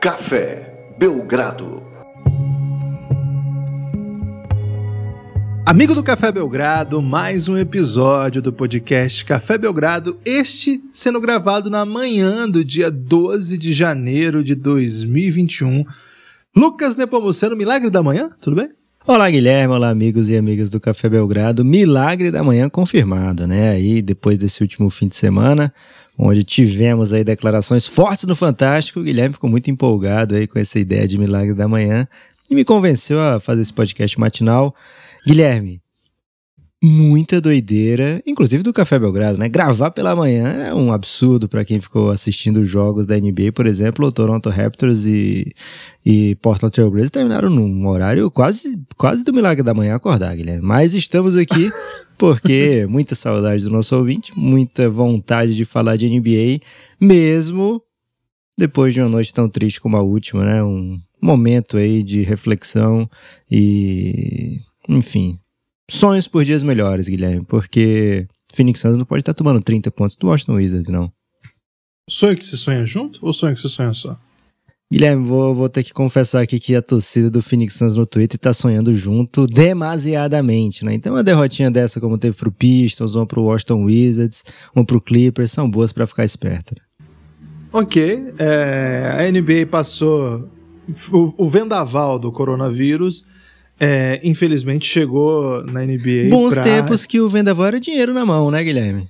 Café Belgrado. Amigo do Café Belgrado, mais um episódio do podcast Café Belgrado, este sendo gravado na manhã do dia 12 de janeiro de 2021. Lucas Nepomuceno, Milagre da Manhã, tudo bem? Olá, Guilherme. Olá, amigos e amigas do Café Belgrado. Milagre da manhã confirmado, né? Aí, depois desse último fim de semana, onde tivemos aí declarações fortes no Fantástico, o Guilherme ficou muito empolgado aí com essa ideia de Milagre da Manhã e me convenceu a fazer esse podcast matinal. Guilherme, muita doideira, inclusive do Café Belgrado, né? Gravar pela manhã é um absurdo para quem ficou assistindo os jogos da NBA, por exemplo, o Toronto Raptors e, e Portland Trail Blazers terminaram num horário quase, quase do milagre da manhã acordar, Guilherme. Mas estamos aqui porque muita saudade do nosso ouvinte, muita vontade de falar de NBA, mesmo depois de uma noite tão triste como a última, né? Um momento aí de reflexão e, enfim, sonhos por dias melhores, Guilherme, porque Phoenix Suns não pode estar tomando 30 pontos do Washington Wizards, não. Sonho que se sonha junto ou sonho que se sonha só? Guilherme, vou, vou ter que confessar aqui que a torcida do Phoenix Suns no Twitter tá sonhando junto demasiadamente, né? Então uma derrotinha dessa como teve pro Pistons, uma pro Washington Wizards, uma pro Clippers, são boas para ficar esperto. Né? Ok, é, a NBA passou o, o vendaval do coronavírus é, infelizmente chegou na NBA. Bons pra... tempos que o vendaval era dinheiro na mão, né, Guilherme?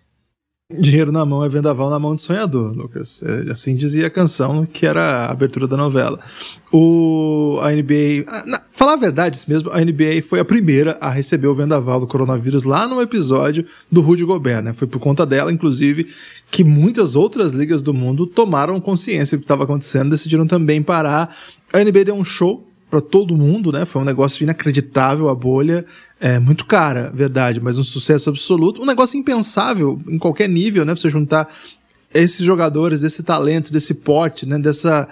Dinheiro na mão é vendaval na mão de sonhador, Lucas. É, assim dizia a canção que era a abertura da novela. O, a NBA. Ah, na, falar a verdade mesmo, a NBA foi a primeira a receber o vendaval do coronavírus lá no episódio do Rudy Gobert, né? Foi por conta dela, inclusive, que muitas outras ligas do mundo tomaram consciência do que estava acontecendo, decidiram também parar. A NBA deu um show para todo mundo, né? Foi um negócio inacreditável a bolha, é muito cara, verdade, mas um sucesso absoluto, um negócio impensável em qualquer nível, né? Você juntar esses jogadores, desse talento, desse porte, né? Dessa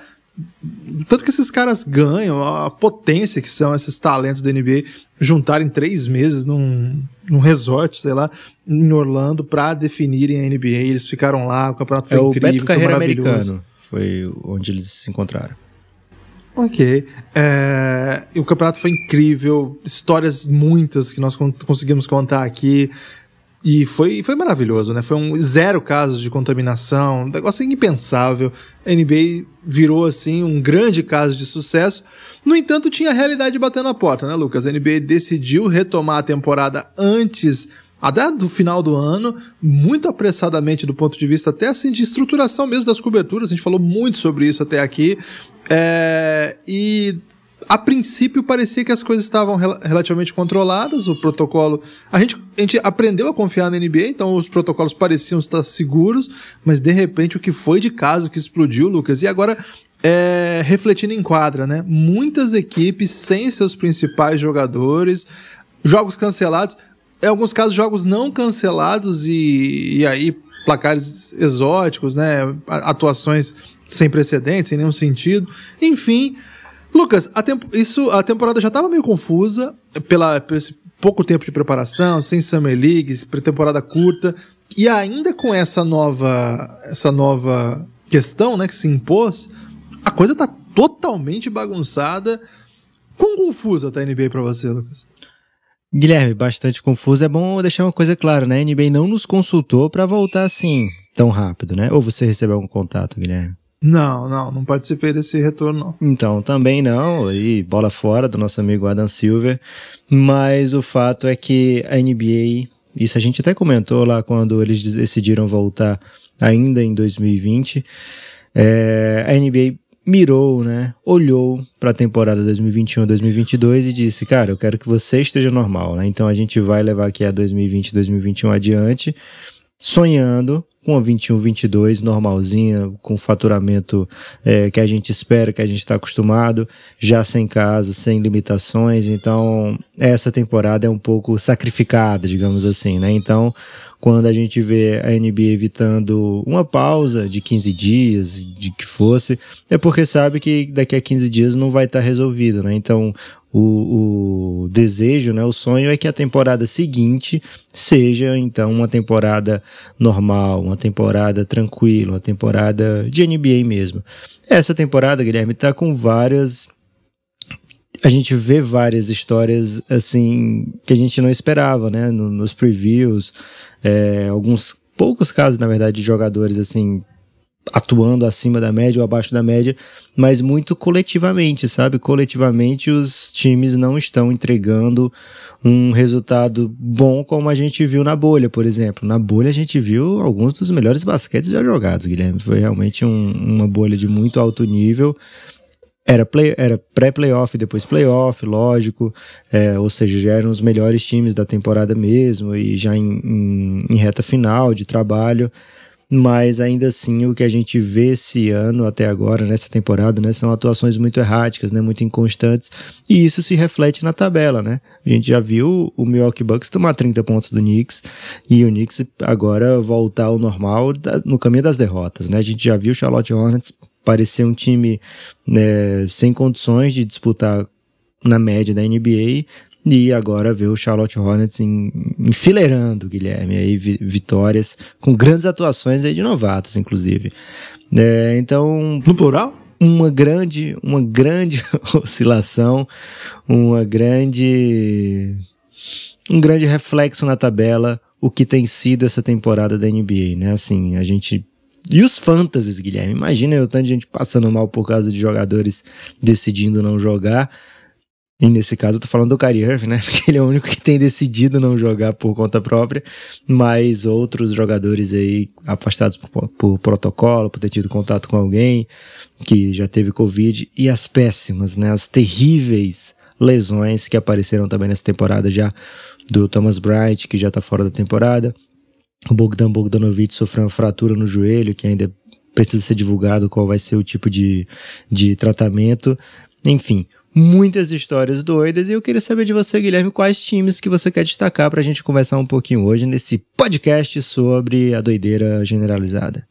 tanto que esses caras ganham, a potência que são esses talentos da NBA, juntarem três meses num, num resort, sei lá, em Orlando, para definirem a NBA. Eles ficaram lá, o campeonato foi é incrível, o Beto Carreira foi americano, foi onde eles se encontraram. Ok. É, o campeonato foi incrível, histórias muitas que nós conseguimos contar aqui. E foi, foi maravilhoso, né? Foi um zero casos de contaminação, um negócio impensável. A NBA virou, assim, um grande caso de sucesso. No entanto, tinha a realidade batendo a porta, né, Lucas? A NBA decidiu retomar a temporada antes até do final do ano, muito apressadamente do ponto de vista até assim de estruturação mesmo das coberturas, a gente falou muito sobre isso até aqui, é, e a princípio parecia que as coisas estavam rel relativamente controladas, o protocolo. A gente, a gente aprendeu a confiar na NBA, então os protocolos pareciam estar seguros, mas de repente o que foi de caso que explodiu, Lucas, e agora. É, refletindo em quadra, né? Muitas equipes sem seus principais jogadores, jogos cancelados, em alguns casos jogos não cancelados e, e aí placares exóticos, né? Atuações sem precedentes, sem nenhum sentido. Enfim, Lucas, a isso a temporada já estava meio confusa pela por esse pouco tempo de preparação, sem Summer League, pré-temporada curta, e ainda com essa nova essa nova questão, né, que se impôs, a coisa tá totalmente bagunçada. Quão confusa tá a NBA para você, Lucas? Guilherme, bastante confuso. É bom deixar uma coisa clara, né? A NBA não nos consultou para voltar assim tão rápido, né? Ou você recebeu algum contato, Guilherme? Não, não, não participei desse retorno. Então, também não, e bola fora do nosso amigo Adam Silver, mas o fato é que a NBA, isso a gente até comentou lá quando eles decidiram voltar ainda em 2020, é, a NBA mirou, né? Olhou para a temporada 2021-2022 e disse, cara, eu quero que você esteja normal, né? Então a gente vai levar aqui a 2020-2021 adiante, sonhando com a 21-22 normalzinha, com faturamento é, que a gente espera, que a gente está acostumado, já sem casos, sem limitações. Então essa temporada é um pouco sacrificada, digamos assim, né? Então, quando a gente vê a NBA evitando uma pausa de 15 dias, de que fosse, é porque sabe que daqui a 15 dias não vai estar tá resolvido, né? Então, o, o, desejo, né, o sonho é que a temporada seguinte seja então uma temporada normal, uma temporada tranquila, uma temporada de NBA mesmo. Essa temporada, Guilherme, está com várias a gente vê várias histórias assim que a gente não esperava, né? nos previews, é, alguns poucos casos, na verdade, de jogadores assim atuando acima da média ou abaixo da média, mas muito coletivamente, sabe? Coletivamente os times não estão entregando um resultado bom como a gente viu na bolha, por exemplo. Na bolha a gente viu alguns dos melhores basquetes já jogados, Guilherme. Foi realmente um, uma bolha de muito alto nível era, play, era pré-playoff, depois playoff, lógico, é, ou seja, já eram os melhores times da temporada mesmo e já em, em, em, reta final de trabalho, mas ainda assim o que a gente vê esse ano até agora, nessa temporada, né, são atuações muito erráticas, né, muito inconstantes, e isso se reflete na tabela, né? A gente já viu o Milwaukee Bucks tomar 30 pontos do Knicks e o Knicks agora voltar ao normal no caminho das derrotas, né? A gente já viu o Charlotte Hornets parecer um time né, sem condições de disputar na média da NBA e agora ver o Charlotte Hornets enfileirando, Guilherme, aí vitórias com grandes atuações aí de novatos, inclusive. É, então... No plural? Uma grande, uma grande oscilação, uma grande... um grande reflexo na tabela o que tem sido essa temporada da NBA, né? Assim, a gente e os fantasies, Guilherme. Imagina o tanto de gente passando mal por causa de jogadores decidindo não jogar. E nesse caso eu tô falando do Kyrie Irving, né? Porque ele é o único que tem decidido não jogar por conta própria, mas outros jogadores aí afastados por, por, protocolo, por ter tido contato com alguém que já teve Covid, e as péssimas, né? As terríveis lesões que apareceram também nessa temporada já do Thomas Bryant, que já tá fora da temporada, o Bogdan Bogdanovic sofreu uma fratura no joelho, que ainda precisa ser divulgado qual vai ser o tipo de, de tratamento. Enfim, muitas histórias doidas e eu queria saber de você, Guilherme, quais times que você quer destacar para a gente conversar um pouquinho hoje nesse podcast sobre a doideira generalizada.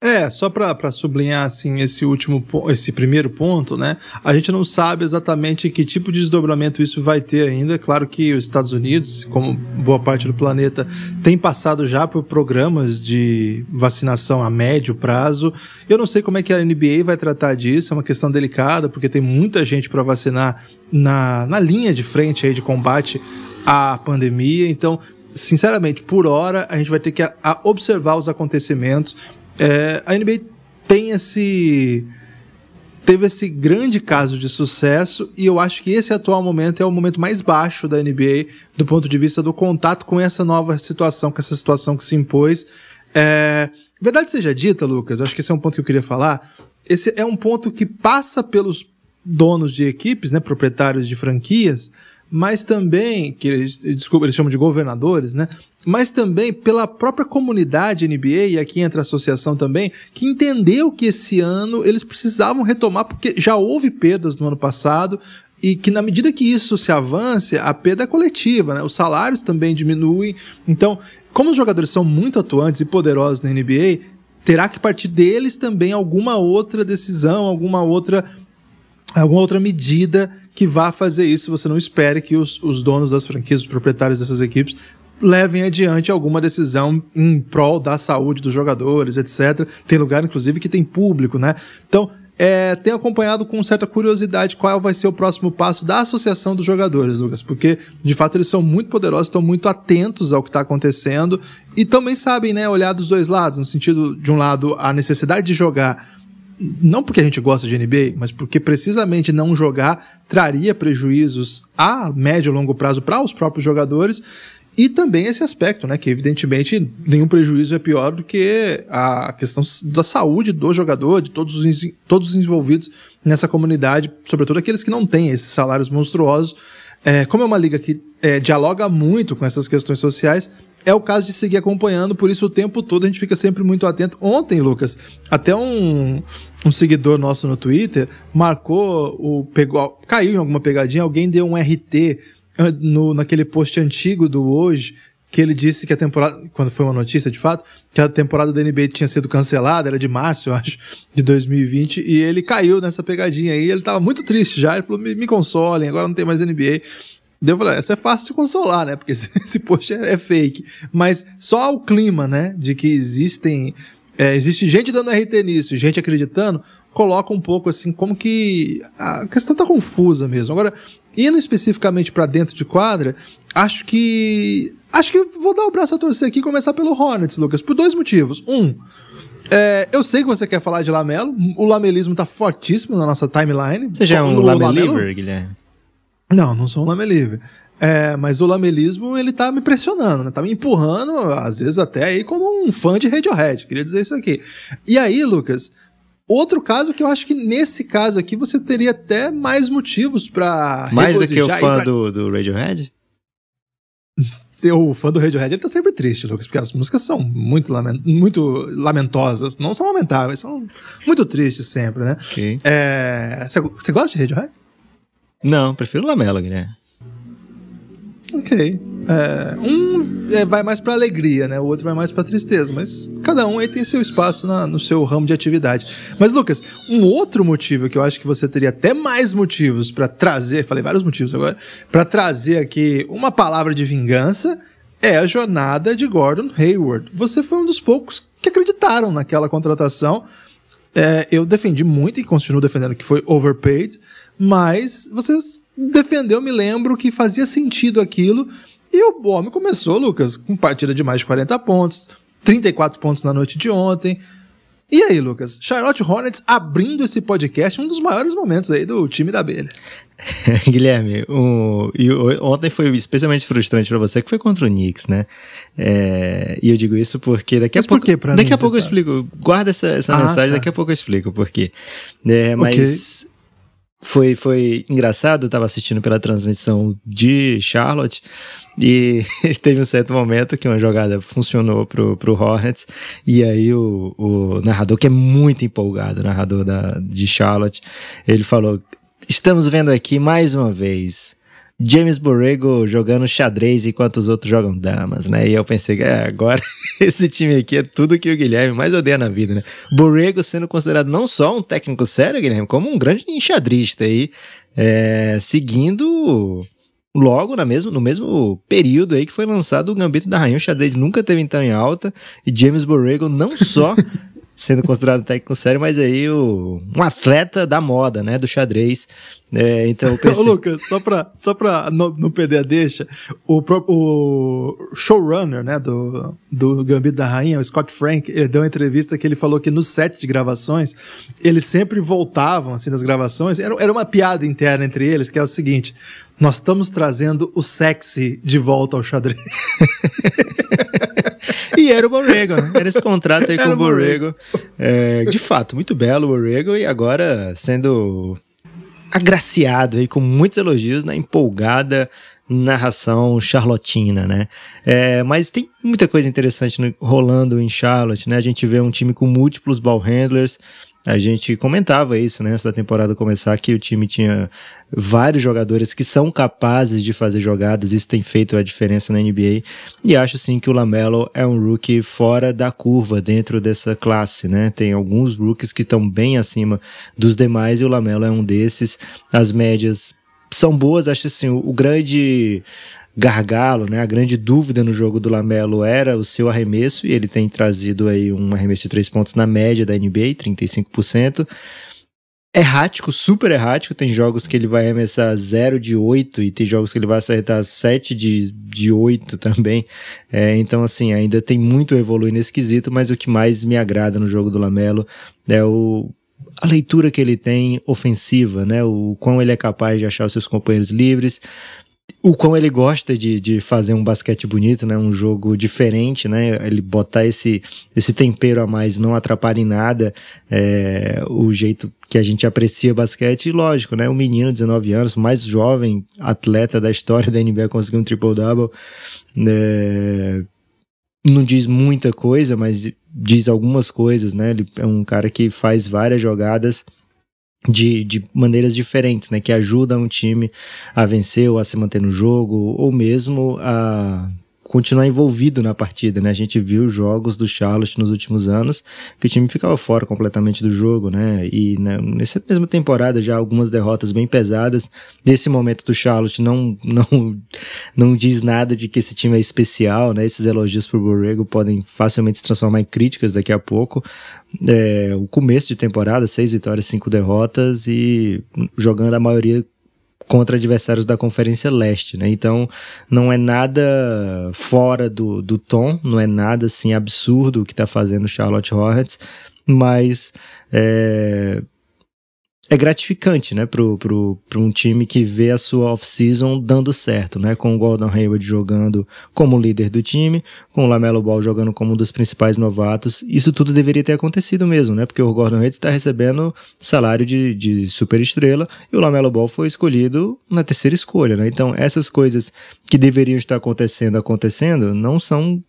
É, só para sublinhar assim esse último esse primeiro ponto, né? A gente não sabe exatamente que tipo de desdobramento isso vai ter ainda. É claro que os Estados Unidos, como boa parte do planeta, tem passado já por programas de vacinação a médio prazo. Eu não sei como é que a NBA vai tratar disso, é uma questão delicada, porque tem muita gente para vacinar na, na linha de frente aí de combate à pandemia. Então, sinceramente, por hora, a gente vai ter que a, a observar os acontecimentos é, a NBA tem esse teve esse grande caso de sucesso e eu acho que esse atual momento é o momento mais baixo da NBA do ponto de vista do contato com essa nova situação, com essa situação que se impôs. É, verdade seja dita, Lucas, acho que esse é um ponto que eu queria falar. Esse é um ponto que passa pelos donos de equipes, né, proprietários de franquias, mas também, que eles, desculpa, eles chamam de governadores, né? Mas também pela própria comunidade NBA, e aqui entra a associação também, que entendeu que esse ano eles precisavam retomar, porque já houve perdas no ano passado, e que na medida que isso se avance, a perda é coletiva, né? Os salários também diminuem. Então, como os jogadores são muito atuantes e poderosos na NBA, terá que partir deles também alguma outra decisão, alguma outra alguma outra medida que vá fazer isso. Você não espere que os, os donos das franquias, os proprietários dessas equipes, levem adiante alguma decisão em prol da saúde dos jogadores, etc. Tem lugar, inclusive, que tem público, né? Então, é, tenho acompanhado com certa curiosidade qual vai ser o próximo passo da Associação dos Jogadores, Lucas, porque de fato eles são muito poderosos, estão muito atentos ao que está acontecendo e também sabem, né, olhar dos dois lados, no sentido de um lado a necessidade de jogar não porque a gente gosta de NBA, mas porque precisamente não jogar traria prejuízos a médio e longo prazo para os próprios jogadores. E também esse aspecto, né? Que evidentemente nenhum prejuízo é pior do que a questão da saúde do jogador, de todos os, todos os envolvidos nessa comunidade, sobretudo aqueles que não têm esses salários monstruosos. É, como é uma liga que é, dialoga muito com essas questões sociais, é o caso de seguir acompanhando, por isso o tempo todo a gente fica sempre muito atento. Ontem, Lucas, até um, um seguidor nosso no Twitter marcou o pegou caiu em alguma pegadinha, alguém deu um RT no, naquele post antigo do hoje, que ele disse que a temporada, quando foi uma notícia de fato, que a temporada da NBA tinha sido cancelada, era de março, eu acho, de 2020, e ele caiu nessa pegadinha aí, ele tava muito triste já, ele falou, me, me consolem, agora não tem mais NBA. Daí eu falei, essa é fácil de consolar, né? Porque esse, esse post é, é, fake. Mas só o clima, né? De que existem. É, existe gente dando RT nisso, gente acreditando, coloca um pouco assim, como que a questão tá confusa mesmo. Agora, indo especificamente para dentro de quadra, acho que. Acho que vou dar o braço a torcer aqui e começar pelo Hornets, Lucas, por dois motivos. Um, é, eu sei que você quer falar de Lamelo, o lamelismo tá fortíssimo na nossa timeline. Você já é um Lameliver, Guilherme? Não, não sou um Lameliver. É, mas o lamelismo, ele tá me pressionando, né? Tá me empurrando, às vezes até aí como um fã de Radiohead. Queria dizer isso aqui. E aí, Lucas, outro caso que eu acho que nesse caso aqui você teria até mais motivos para Mais do que o fã pra... do, do Radiohead? o fã do Radiohead ele tá sempre triste, Lucas, porque as músicas são muito, lament muito lamentosas. Não são lamentáveis, são muito tristes sempre, né? Você okay. gosta de Radiohead? Não, prefiro Lamelo, Guilherme. Ok. É, um é, vai mais pra alegria, né? O outro vai mais pra tristeza. Mas cada um tem seu espaço na, no seu ramo de atividade. Mas, Lucas, um outro motivo que eu acho que você teria até mais motivos para trazer, falei vários motivos agora, para trazer aqui uma palavra de vingança é a jornada de Gordon Hayward. Você foi um dos poucos que acreditaram naquela contratação. É, eu defendi muito e continuo defendendo que foi overpaid, mas vocês defendeu, me lembro que fazia sentido aquilo. E o homem começou, Lucas, com partida de mais de 40 pontos, 34 pontos na noite de ontem. E aí, Lucas? Charlotte Hornets abrindo esse podcast, um dos maiores momentos aí do time da abelha. Guilherme, o, e ontem foi especialmente frustrante para você, que foi contra o Knicks, né? É, e eu digo isso porque daqui a pouco. Por daqui mim, a pouco eu explico. Guarda essa, essa ah, mensagem, tá. daqui a pouco eu explico por quê. É, mas foi, foi engraçado, eu tava assistindo pela transmissão de Charlotte e teve um certo momento que uma jogada funcionou pro, pro Hornets e aí o, o narrador, que é muito empolgado, o narrador da, de Charlotte, ele falou, estamos vendo aqui mais uma vez James Borrego jogando xadrez enquanto os outros jogam damas, né? E eu pensei, é, agora esse time aqui é tudo que o Guilherme mais odeia na vida, né? Borrego sendo considerado não só um técnico sério, Guilherme, como um grande enxadrista aí, é, seguindo logo na mesmo, no mesmo período aí que foi lançado o Gambito da Rainha. O xadrez nunca teve tão em alta e James Borrego não só sendo considerado técnico sério, mas aí o, um atleta da moda, né, do xadrez. É, então pensei... Ô, Lucas, só pra, só pra não, não perder a deixa, o, o showrunner, né, do, do Gambito da Rainha, o Scott Frank, ele deu uma entrevista que ele falou que no set de gravações, eles sempre voltavam, assim, das gravações, era, era uma piada interna entre eles, que é o seguinte, nós estamos trazendo o sexy de volta ao xadrez. E era o Borrego, né? Era esse contrato aí com o Borrego. É, de fato, muito belo o Borrego e agora sendo agraciado aí com muitos elogios na empolgada narração charlotina, né? É, mas tem muita coisa interessante no, rolando em Charlotte, né? A gente vê um time com múltiplos ball handlers, a gente comentava isso, né, da temporada começar, que o time tinha vários jogadores que são capazes de fazer jogadas, isso tem feito a diferença na NBA, e acho sim que o Lamelo é um rookie fora da curva dentro dessa classe, né, tem alguns rookies que estão bem acima dos demais, e o Lamelo é um desses, as médias são boas, acho assim, o grande gargalo, né? A grande dúvida no jogo do Lamelo era o seu arremesso e ele tem trazido aí um arremesso de três pontos na média da NBA, 35%. Errático, super errático. Tem jogos que ele vai arremessar 0 de 8 e tem jogos que ele vai acertar 7 de, de 8 também. É, então, assim, ainda tem muito a evoluir nesse quesito, mas o que mais me agrada no jogo do Lamelo é o, a leitura que ele tem ofensiva, né? O quão ele é capaz de achar os seus companheiros livres, o quão ele gosta de, de fazer um basquete bonito, né? Um jogo diferente, né? Ele botar esse, esse tempero a mais não atrapalha em nada é, o jeito que a gente aprecia basquete. E lógico, né? Um menino, 19 anos, mais jovem atleta da história da NBA conseguiu um triple-double. É, não diz muita coisa, mas diz algumas coisas, né? Ele é um cara que faz várias jogadas de, de maneiras diferentes, né? Que ajudam um time a vencer ou a se manter no jogo, ou mesmo a continuar envolvido na partida, né? A gente viu jogos do Charlotte nos últimos anos que o time ficava fora completamente do jogo, né? E né, nessa mesma temporada já algumas derrotas bem pesadas. Nesse momento do Charlotte não não não diz nada de que esse time é especial, né? Esses elogios pro Borrego podem facilmente se transformar em críticas daqui a pouco. É, o começo de temporada, seis vitórias, cinco derrotas e jogando a maioria contra adversários da Conferência Leste, né? Então não é nada fora do, do tom, não é nada assim absurdo o que está fazendo o Charlotte Hornets, mas é, é gratificante, né, pro, pro, pro um time que vê a sua off-season dando certo, né, com o Gordon Hayward jogando como líder do time, com o Lamelo Ball jogando como um dos principais novatos. Isso tudo deveria ter acontecido mesmo, né, porque o Gordon Hayward está recebendo salário de, de super estrela e o Lamelo Ball foi escolhido na terceira escolha, né. Então essas coisas que deveriam estar acontecendo, acontecendo, não são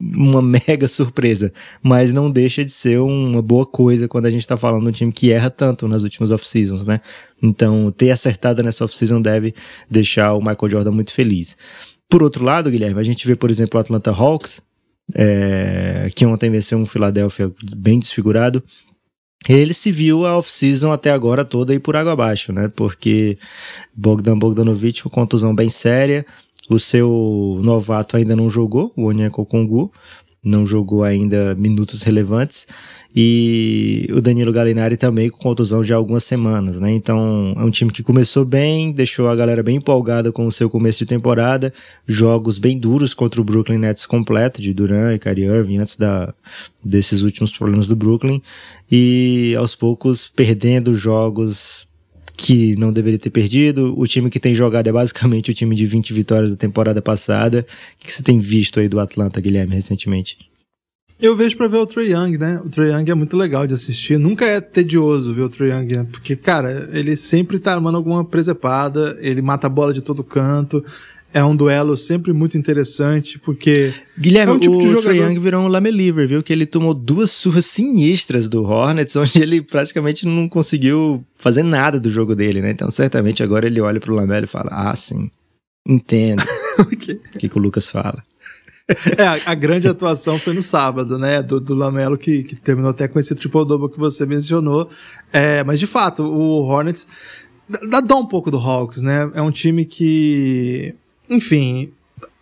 uma mega surpresa, mas não deixa de ser uma boa coisa quando a gente está falando de um time que erra tanto nas últimas off-seasons, né? Então, ter acertado nessa off-season deve deixar o Michael Jordan muito feliz. Por outro lado, Guilherme, a gente vê, por exemplo, o Atlanta Hawks, é, que ontem venceu um Philadelphia bem desfigurado, ele se viu a off-season até agora toda aí por água abaixo, né? Porque Bogdan Bogdanovic com contusão bem séria, o seu novato ainda não jogou, o Onyeko Kongu, não jogou ainda minutos relevantes. E o Danilo Gallinari também com contusão há algumas semanas, né? Então é um time que começou bem, deixou a galera bem empolgada com o seu começo de temporada, jogos bem duros contra o Brooklyn Nets completo, de Duran e Kyrie Irving, antes da, desses últimos problemas do Brooklyn, e aos poucos perdendo jogos que não deveria ter perdido. O time que tem jogado é basicamente o time de 20 vitórias da temporada passada. O que você tem visto aí do Atlanta, Guilherme, recentemente? Eu vejo pra ver o Trae Young, né? O Trae Young é muito legal de assistir. Nunca é tedioso ver o Trae Young, né? Porque, cara, ele sempre tá armando alguma presepada, ele mata a bola de todo canto é um duelo sempre muito interessante, porque. Guilherme, é um tipo o de jogador... Young virou um lameliver, viu? Que ele tomou duas surras sinistras do Hornets, onde ele praticamente não conseguiu fazer nada do jogo dele, né? Então, certamente agora ele olha pro Lamelo e fala: Ah, sim, entendo. o que, que o Lucas fala. É, a, a, grande atuação foi no sábado, né? Do, do Lamelo, que, que terminou até com esse triple-double que você mencionou. É, mas, de fato, o Hornets dá, dá um pouco do Hawks, né? É um time que enfim,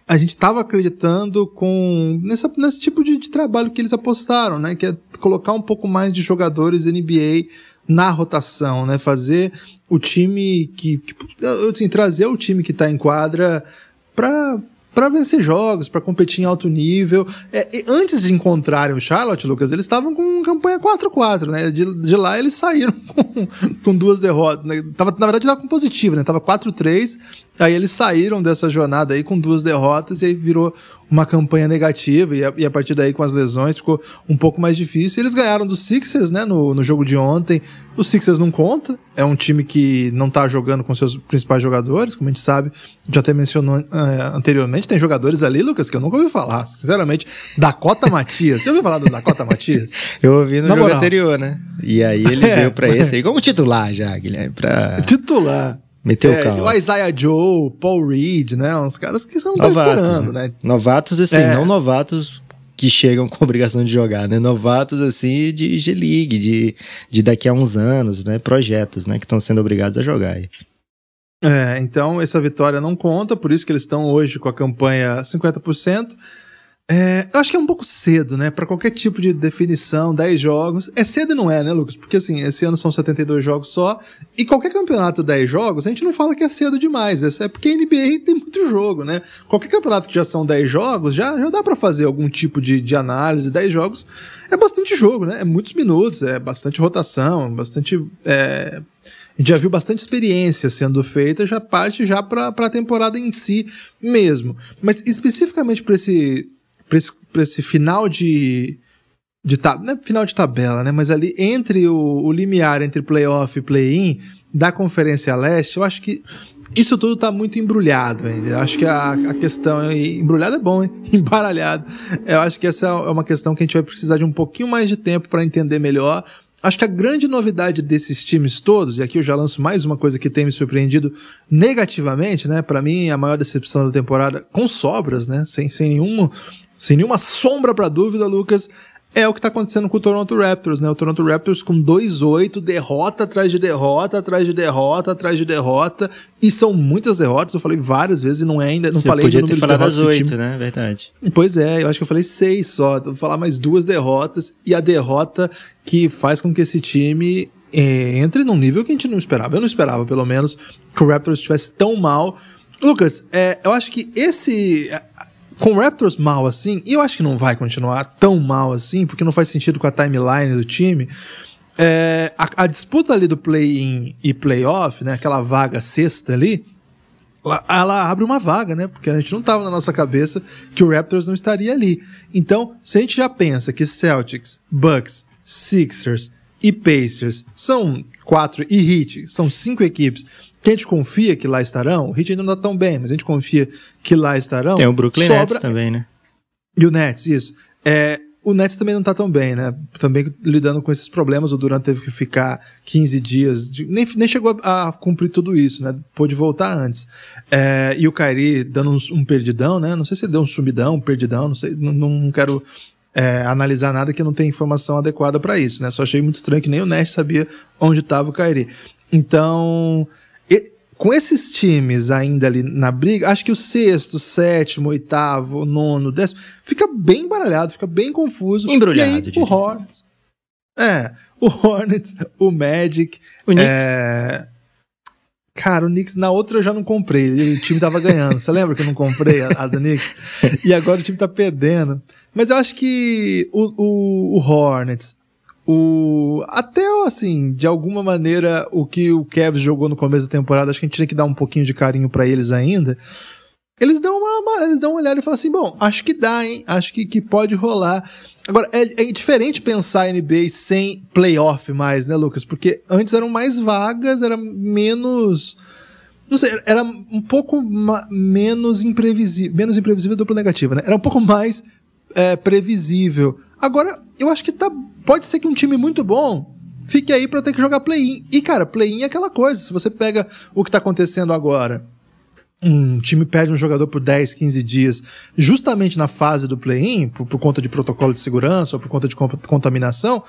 a gente estava acreditando com nessa, nesse tipo de, de, trabalho que eles apostaram, né? Que é colocar um pouco mais de jogadores NBA na rotação, né? Fazer o time que, que assim, trazer o time que está em quadra para para vencer jogos, para competir em alto nível. É, antes de encontrarem o Charlotte, Lucas, eles estavam com campanha 4-4, né? De, de, lá eles saíram com, com duas derrotas. Né? Tava, na verdade, estava com positivo, né? Tava 4-3 Aí eles saíram dessa jornada aí com duas derrotas e aí virou uma campanha negativa e a, e a, partir daí com as lesões ficou um pouco mais difícil. Eles ganharam dos Sixers, né, no, no jogo de ontem. O Sixers não conta, é um time que não tá jogando com seus principais jogadores, como a gente sabe, já até mencionou é, anteriormente. Tem jogadores ali, Lucas, que eu nunca ouvi falar, sinceramente. Dakota Matias, você ouviu falar do Dakota Matias? Eu ouvi no Na jogo moral. anterior, né? E aí ele é, veio pra esse aí como titular já, Guilherme, pra... Titular. Meteu é, o caos. O Isaiah Joe, Paul Reed, né? Uns caras que você não tá novatos, tá esperando, né? né? Novatos, assim, é. não novatos que chegam com obrigação de jogar, né? Novatos, assim, de G-League, de, de daqui a uns anos, né? Projetos, né? Que estão sendo obrigados a jogar aí. É, então essa vitória não conta, por isso que eles estão hoje com a campanha 50%. É, eu acho que é um pouco cedo, né? Para qualquer tipo de definição, 10 jogos. É cedo não é, né, Lucas? Porque assim, esse ano são 72 jogos só. E qualquer campeonato 10 jogos, a gente não fala que é cedo demais. É porque a NBA tem muito jogo, né? Qualquer campeonato que já são 10 jogos, já, já dá para fazer algum tipo de, de análise. 10 jogos é bastante jogo, né? É muitos minutos, é bastante rotação, bastante. É, já viu bastante experiência sendo feita, já parte já para a temporada em si mesmo. Mas especificamente para esse pra esse, pra esse final de. de tab, não é final de tabela, né? Mas ali entre o, o limiar entre playoff e play-in da Conferência Leste, eu acho que isso tudo tá muito embrulhado ainda. Eu acho que a, a questão. Embrulhado é bom, hein? Embaralhado. Eu acho que essa é uma questão que a gente vai precisar de um pouquinho mais de tempo para entender melhor Acho que a grande novidade desses times todos, e aqui eu já lanço mais uma coisa que tem me surpreendido negativamente, né? Para mim, a maior decepção da temporada, com sobras, né? Sem, sem, nenhuma, sem nenhuma sombra para dúvida, Lucas, é o que tá acontecendo com o Toronto Raptors, né? O Toronto Raptors com 2-8, derrota atrás de derrota, atrás de derrota, atrás de derrota, e são muitas derrotas, eu falei várias vezes e não é ainda, não Você falei podia ter falado as oito, né? Verdade. Pois é, eu acho que eu falei seis só, vou falar mais duas derrotas, e a derrota que faz com que esse time é, entre num nível que a gente não esperava. Eu não esperava, pelo menos, que o Raptors estivesse tão mal. Lucas, é, eu acho que esse com o Raptors mal assim, e eu acho que não vai continuar tão mal assim, porque não faz sentido com a timeline do time. É, a, a, disputa ali do play-in e play-off, né, aquela vaga sexta ali, ela, ela, abre uma vaga, né, porque a gente não tava na nossa cabeça que o Raptors não estaria ali. Então, se a gente já pensa que Celtics, Bucks, Sixers e Pacers são quatro, e Heat, são cinco equipes que a gente confia que lá estarão, o Heat ainda não está tão bem, mas a gente confia que lá estarão. Tem o Brooklyn sobra... Nets também, né? E o Nets, isso. É, o Nets também não está tão bem, né? Também lidando com esses problemas, o Durant teve que ficar 15 dias, de... nem, nem chegou a, a, cumprir tudo isso, né? Pôde voltar antes. É, e o Kyrie dando um, um, perdidão, né? Não sei se ele deu um sumidão, um perdidão, não sei, não, não quero é, analisar nada que não tem informação adequada para isso, né? Só achei muito estranho que nem o Nets sabia onde estava o Kyrie. Então, com esses times ainda ali na briga, acho que o sexto, sétimo, oitavo, nono, décimo, fica bem baralhado, fica bem confuso. Embrulhado. E aí, o Hornets. É, o Hornets, o Magic. O Knicks. É... Cara, o Knicks, na outra eu já não comprei. O time tava ganhando. Você lembra que eu não comprei a, a do Knicks? E agora o time tá perdendo. Mas eu acho que o, o, o Hornets, o, até assim, de alguma maneira, o que o Kevs jogou no começo da temporada, acho que a gente tinha que dar um pouquinho de carinho para eles ainda. Eles dão uma, uma, eles dão uma olhada e falam assim, bom, acho que dá, hein? Acho que, que pode rolar. Agora, é, é diferente pensar NBA sem playoff mais, né, Lucas? Porque antes eram mais vagas, era menos, não sei, era um pouco menos imprevisível, menos imprevisível duplo negativa, né? Era um pouco mais é, previsível. Agora, eu acho que tá Pode ser que um time muito bom fique aí para ter que jogar play-in. E, cara, play-in é aquela coisa. Se você pega o que tá acontecendo agora, um time perde um jogador por 10, 15 dias, justamente na fase do play-in, por, por, conta de protocolo de segurança ou por conta de contaminação.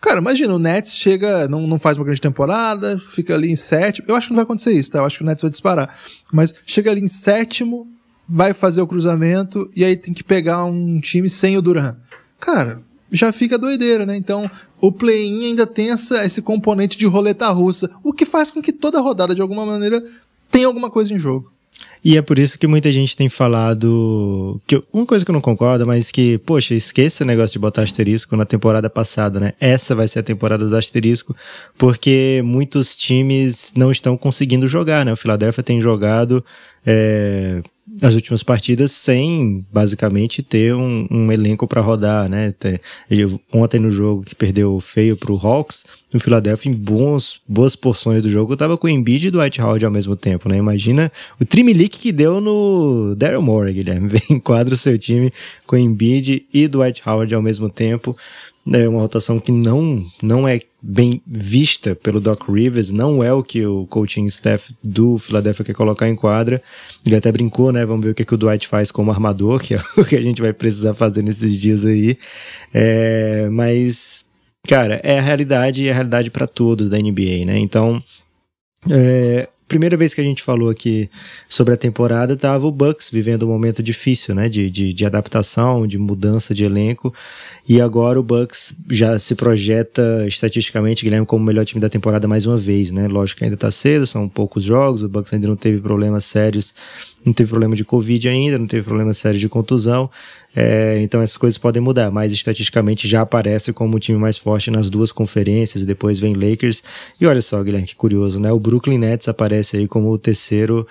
Cara, imagina, o Nets chega, não, não faz uma grande temporada, fica ali em sétimo. Eu acho que não vai acontecer isso, tá? Eu acho que o Nets vai disparar. Mas chega ali em sétimo, vai fazer o cruzamento e aí tem que pegar um time sem o Duran. Cara, já fica doideira, né? Então, o play-in ainda tem essa, esse componente de roleta russa, o que faz com que toda rodada, de alguma maneira, tenha alguma coisa em jogo. E é por isso que muita gente tem falado. que Uma coisa que eu não concordo, mas que, poxa, esqueça o negócio de botar asterisco na temporada passada, né? Essa vai ser a temporada do asterisco, porque muitos times não estão conseguindo jogar, né? O Philadelphia tem jogado. É as últimas partidas sem basicamente ter um, um elenco para rodar, né? ontem no jogo que perdeu feio pro Hawks, no Philadelphia em bons, boas porções do jogo tava com o Embiid e Dwight Howard ao mesmo tempo, né? Imagina o trimelique que deu no Daryl Morey, Guilherme. Vem enquadra o seu time com Embiid e Dwight Howard ao mesmo tempo é uma rotação que não, não é bem vista pelo Doc Rivers, não é o que o coaching staff do Philadelphia quer colocar em quadra. Ele até brincou, né? Vamos ver o que, que o Dwight faz como armador, que é o que a gente vai precisar fazer nesses dias aí. É, mas, cara, é a realidade e é a realidade para todos da NBA, né? Então, é, primeira vez que a gente falou aqui sobre a temporada, estava o Bucks vivendo um momento difícil, né? De, de, de, adaptação, de mudança de elenco. E agora o Bucks já se projeta estatisticamente, Guilherme, como o melhor time da temporada mais uma vez, né? Lógico que ainda está cedo, são poucos jogos, o Bucks ainda não teve problemas sérios, não teve problema de Covid ainda, não teve problemas sérios de contusão. É, então essas coisas podem mudar, mas estatisticamente já aparece como o time mais forte nas duas conferências, depois vem Lakers. E olha só, Guilherme, que curioso, né? O Brooklyn Nets aparece aí como o terceiro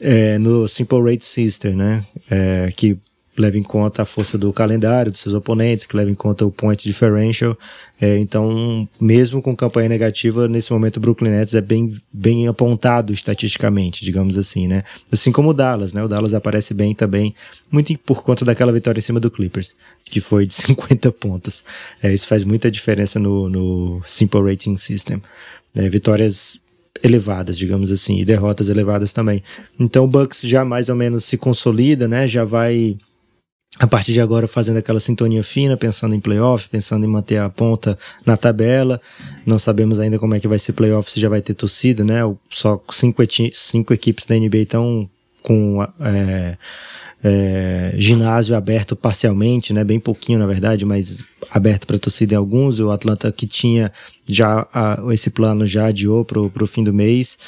é, no Simple Rate Sister, né? É, que leva em conta a força do calendário dos seus oponentes, que leva em conta o point differential. É, então, mesmo com campanha negativa, nesse momento o Brooklyn Nets é bem, bem apontado estatisticamente, digamos assim, né? Assim como o Dallas, né? O Dallas aparece bem também, muito por conta daquela vitória em cima do Clippers, que foi de 50 pontos. É, isso faz muita diferença no, no Simple Rating System. É, vitórias elevadas, digamos assim, e derrotas elevadas também. Então o Bucks já mais ou menos se consolida, né? Já vai a partir de agora fazendo aquela sintonia fina, pensando em playoff, pensando em manter a ponta na tabela. Não sabemos ainda como é que vai ser playoff, se já vai ter torcida, né? Só cinco, cinco equipes da NBA estão com é, é, ginásio aberto parcialmente, né? Bem pouquinho, na verdade, mas aberto para torcida em alguns. O Atlanta que tinha já a, esse plano já adiou para o fim do mês.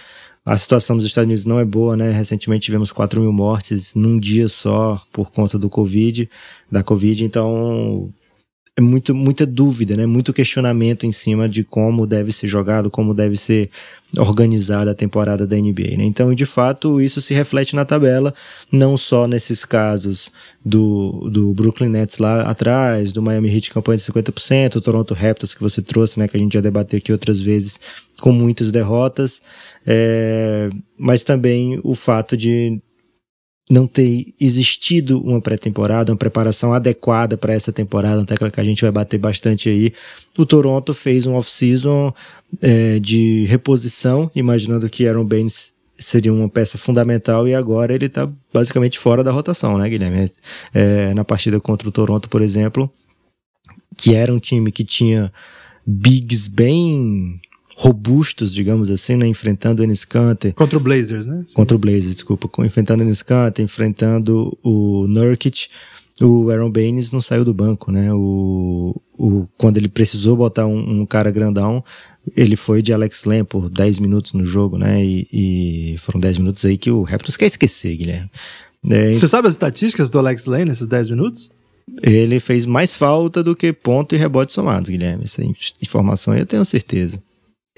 A situação nos Estados Unidos não é boa, né? Recentemente tivemos 4 mil mortes num dia só por conta do Covid, da Covid, então é muito, muita dúvida, né? Muito questionamento em cima de como deve ser jogado, como deve ser organizada a temporada da NBA, né? Então, de fato, isso se reflete na tabela, não só nesses casos do, do Brooklyn Nets lá atrás, do Miami Heat campanha de 50%, o Toronto Raptors que você trouxe, né? Que a gente já debateu aqui outras vezes, com muitas derrotas, é, mas também o fato de não ter existido uma pré-temporada, uma preparação adequada para essa temporada, uma tecla que a gente vai bater bastante aí. O Toronto fez um off-season é, de reposição, imaginando que Aaron Baines seria uma peça fundamental e agora ele está basicamente fora da rotação, né, Guilherme? É, na partida contra o Toronto, por exemplo, que era um time que tinha bigs bem robustos, digamos assim, né? Enfrentando o Enes Kanter. Contra o Blazers, né? Sim. Contra o Blazers, desculpa. Enfrentando o Enes Kanter, enfrentando o Nurkic. O Aaron Baines não saiu do banco, né? O, o, quando ele precisou botar um, um cara grandão, ele foi de Alex Len por 10 minutos no jogo, né? E, e foram 10 minutos aí que o Raptors quer esquecer, Guilherme. É, Você sabe as estatísticas do Alex Len nesses 10 minutos? Ele fez mais falta do que ponto e rebote somados, Guilherme. Essa informação eu tenho certeza.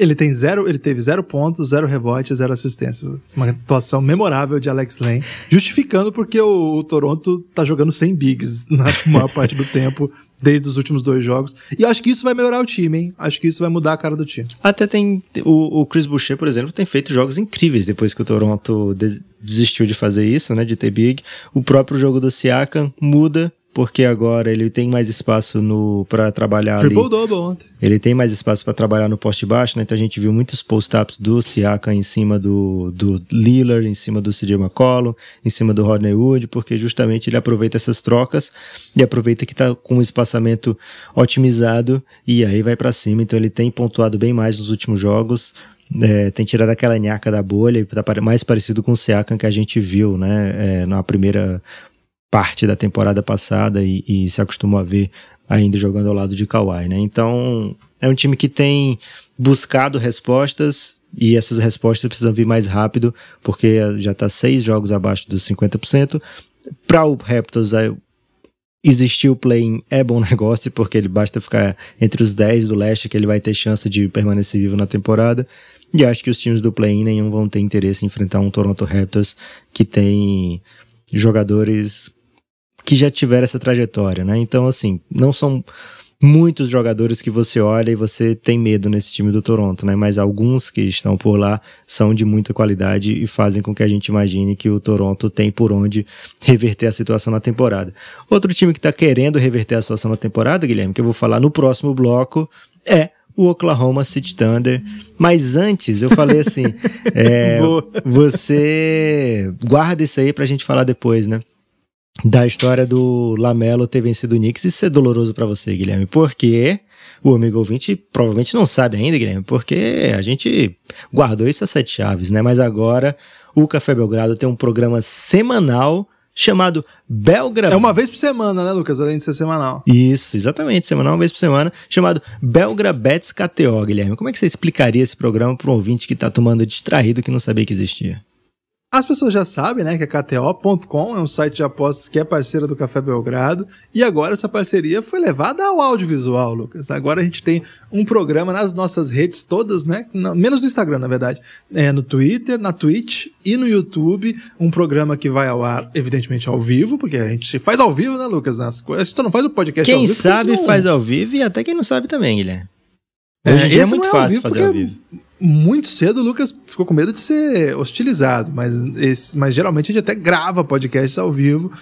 Ele tem zero, ele teve zero pontos, zero rebotes, zero assistências. Uma atuação memorável de Alex Lane, justificando porque o, o Toronto tá jogando sem bigs na maior parte do tempo, desde os últimos dois jogos. E acho que isso vai melhorar o time, hein? Acho que isso vai mudar a cara do time. Até tem. O, o Chris Boucher, por exemplo, tem feito jogos incríveis depois que o Toronto desistiu de fazer isso, né? De ter big. O próprio jogo do Siakam muda porque agora ele tem mais espaço no para trabalhar Triple ali. double ontem. Ele tem mais espaço para trabalhar no poste baixo, né? Então a gente viu muitos post-ups do Siaka em cima do, do Lillard, em cima do CJ McCollum, em cima do Rodney Wood, porque justamente ele aproveita essas trocas e aproveita que tá com um espaçamento otimizado e aí vai para cima. Então ele tem pontuado bem mais nos últimos jogos. É, tem tirado aquela nhaca da bolha e tá mais parecido com o Siakam que a gente viu, né, é, na primeira parte da temporada passada e, e, se acostumou a ver ainda jogando ao lado de Kawhi, né? Então, é um time que tem buscado respostas e essas respostas precisam vir mais rápido, porque já está seis jogos abaixo dos 50%. Para o Raptors, existir o play-in é bom negócio, porque ele basta ficar entre os 10 do leste que ele vai ter chance de permanecer vivo na temporada. E acho que os times do play-in nenhum vão ter interesse em enfrentar um Toronto Raptors que tem jogadores que já tiveram essa trajetória, né? Então, assim, não são muitos jogadores que você olha e você tem medo nesse time do Toronto, né? Mas alguns que estão por lá são de muita qualidade e fazem com que a gente imagine que o Toronto tem por onde reverter a situação na temporada. Outro time que está querendo reverter a situação na temporada, Guilherme, que eu vou falar no próximo bloco, é o Oklahoma City Thunder. Mas antes, eu falei assim: é, você guarda isso aí pra gente falar depois, né? Da história do Lamelo ter vencido o Knicks. Isso é doloroso para você, Guilherme, porque o amigo ouvinte provavelmente não sabe ainda, Guilherme, porque a gente guardou isso a sete chaves, né? Mas agora o Café Belgrado tem um programa semanal chamado Belgra. É uma vez por semana, né, Lucas? Além de ser semanal. Isso, exatamente, semanal, uma vez por semana, chamado Belgra Bets KTO, Guilherme. Como é que você explicaria esse programa para um ouvinte que está tomando distraído que não sabia que existia? As pessoas já sabem, né, que a KTO.com é um site de apostas que é parceira do Café Belgrado. E agora essa parceria foi levada ao audiovisual, Lucas. Agora a gente tem um programa nas nossas redes todas, né? Menos no Instagram, na verdade. É, no Twitter, na Twitch e no YouTube. Um programa que vai ao ar, evidentemente, ao vivo, porque a gente faz ao vivo, né, Lucas? Nas coisas. A gente não faz o podcast quem ao vivo. Quem sabe não... faz ao vivo e até quem não sabe também, Guilherme. Hoje em dia é muito é fácil fazer ao vivo muito cedo o Lucas ficou com medo de ser hostilizado, mas, esse, mas geralmente a gente até grava podcasts ao vivo.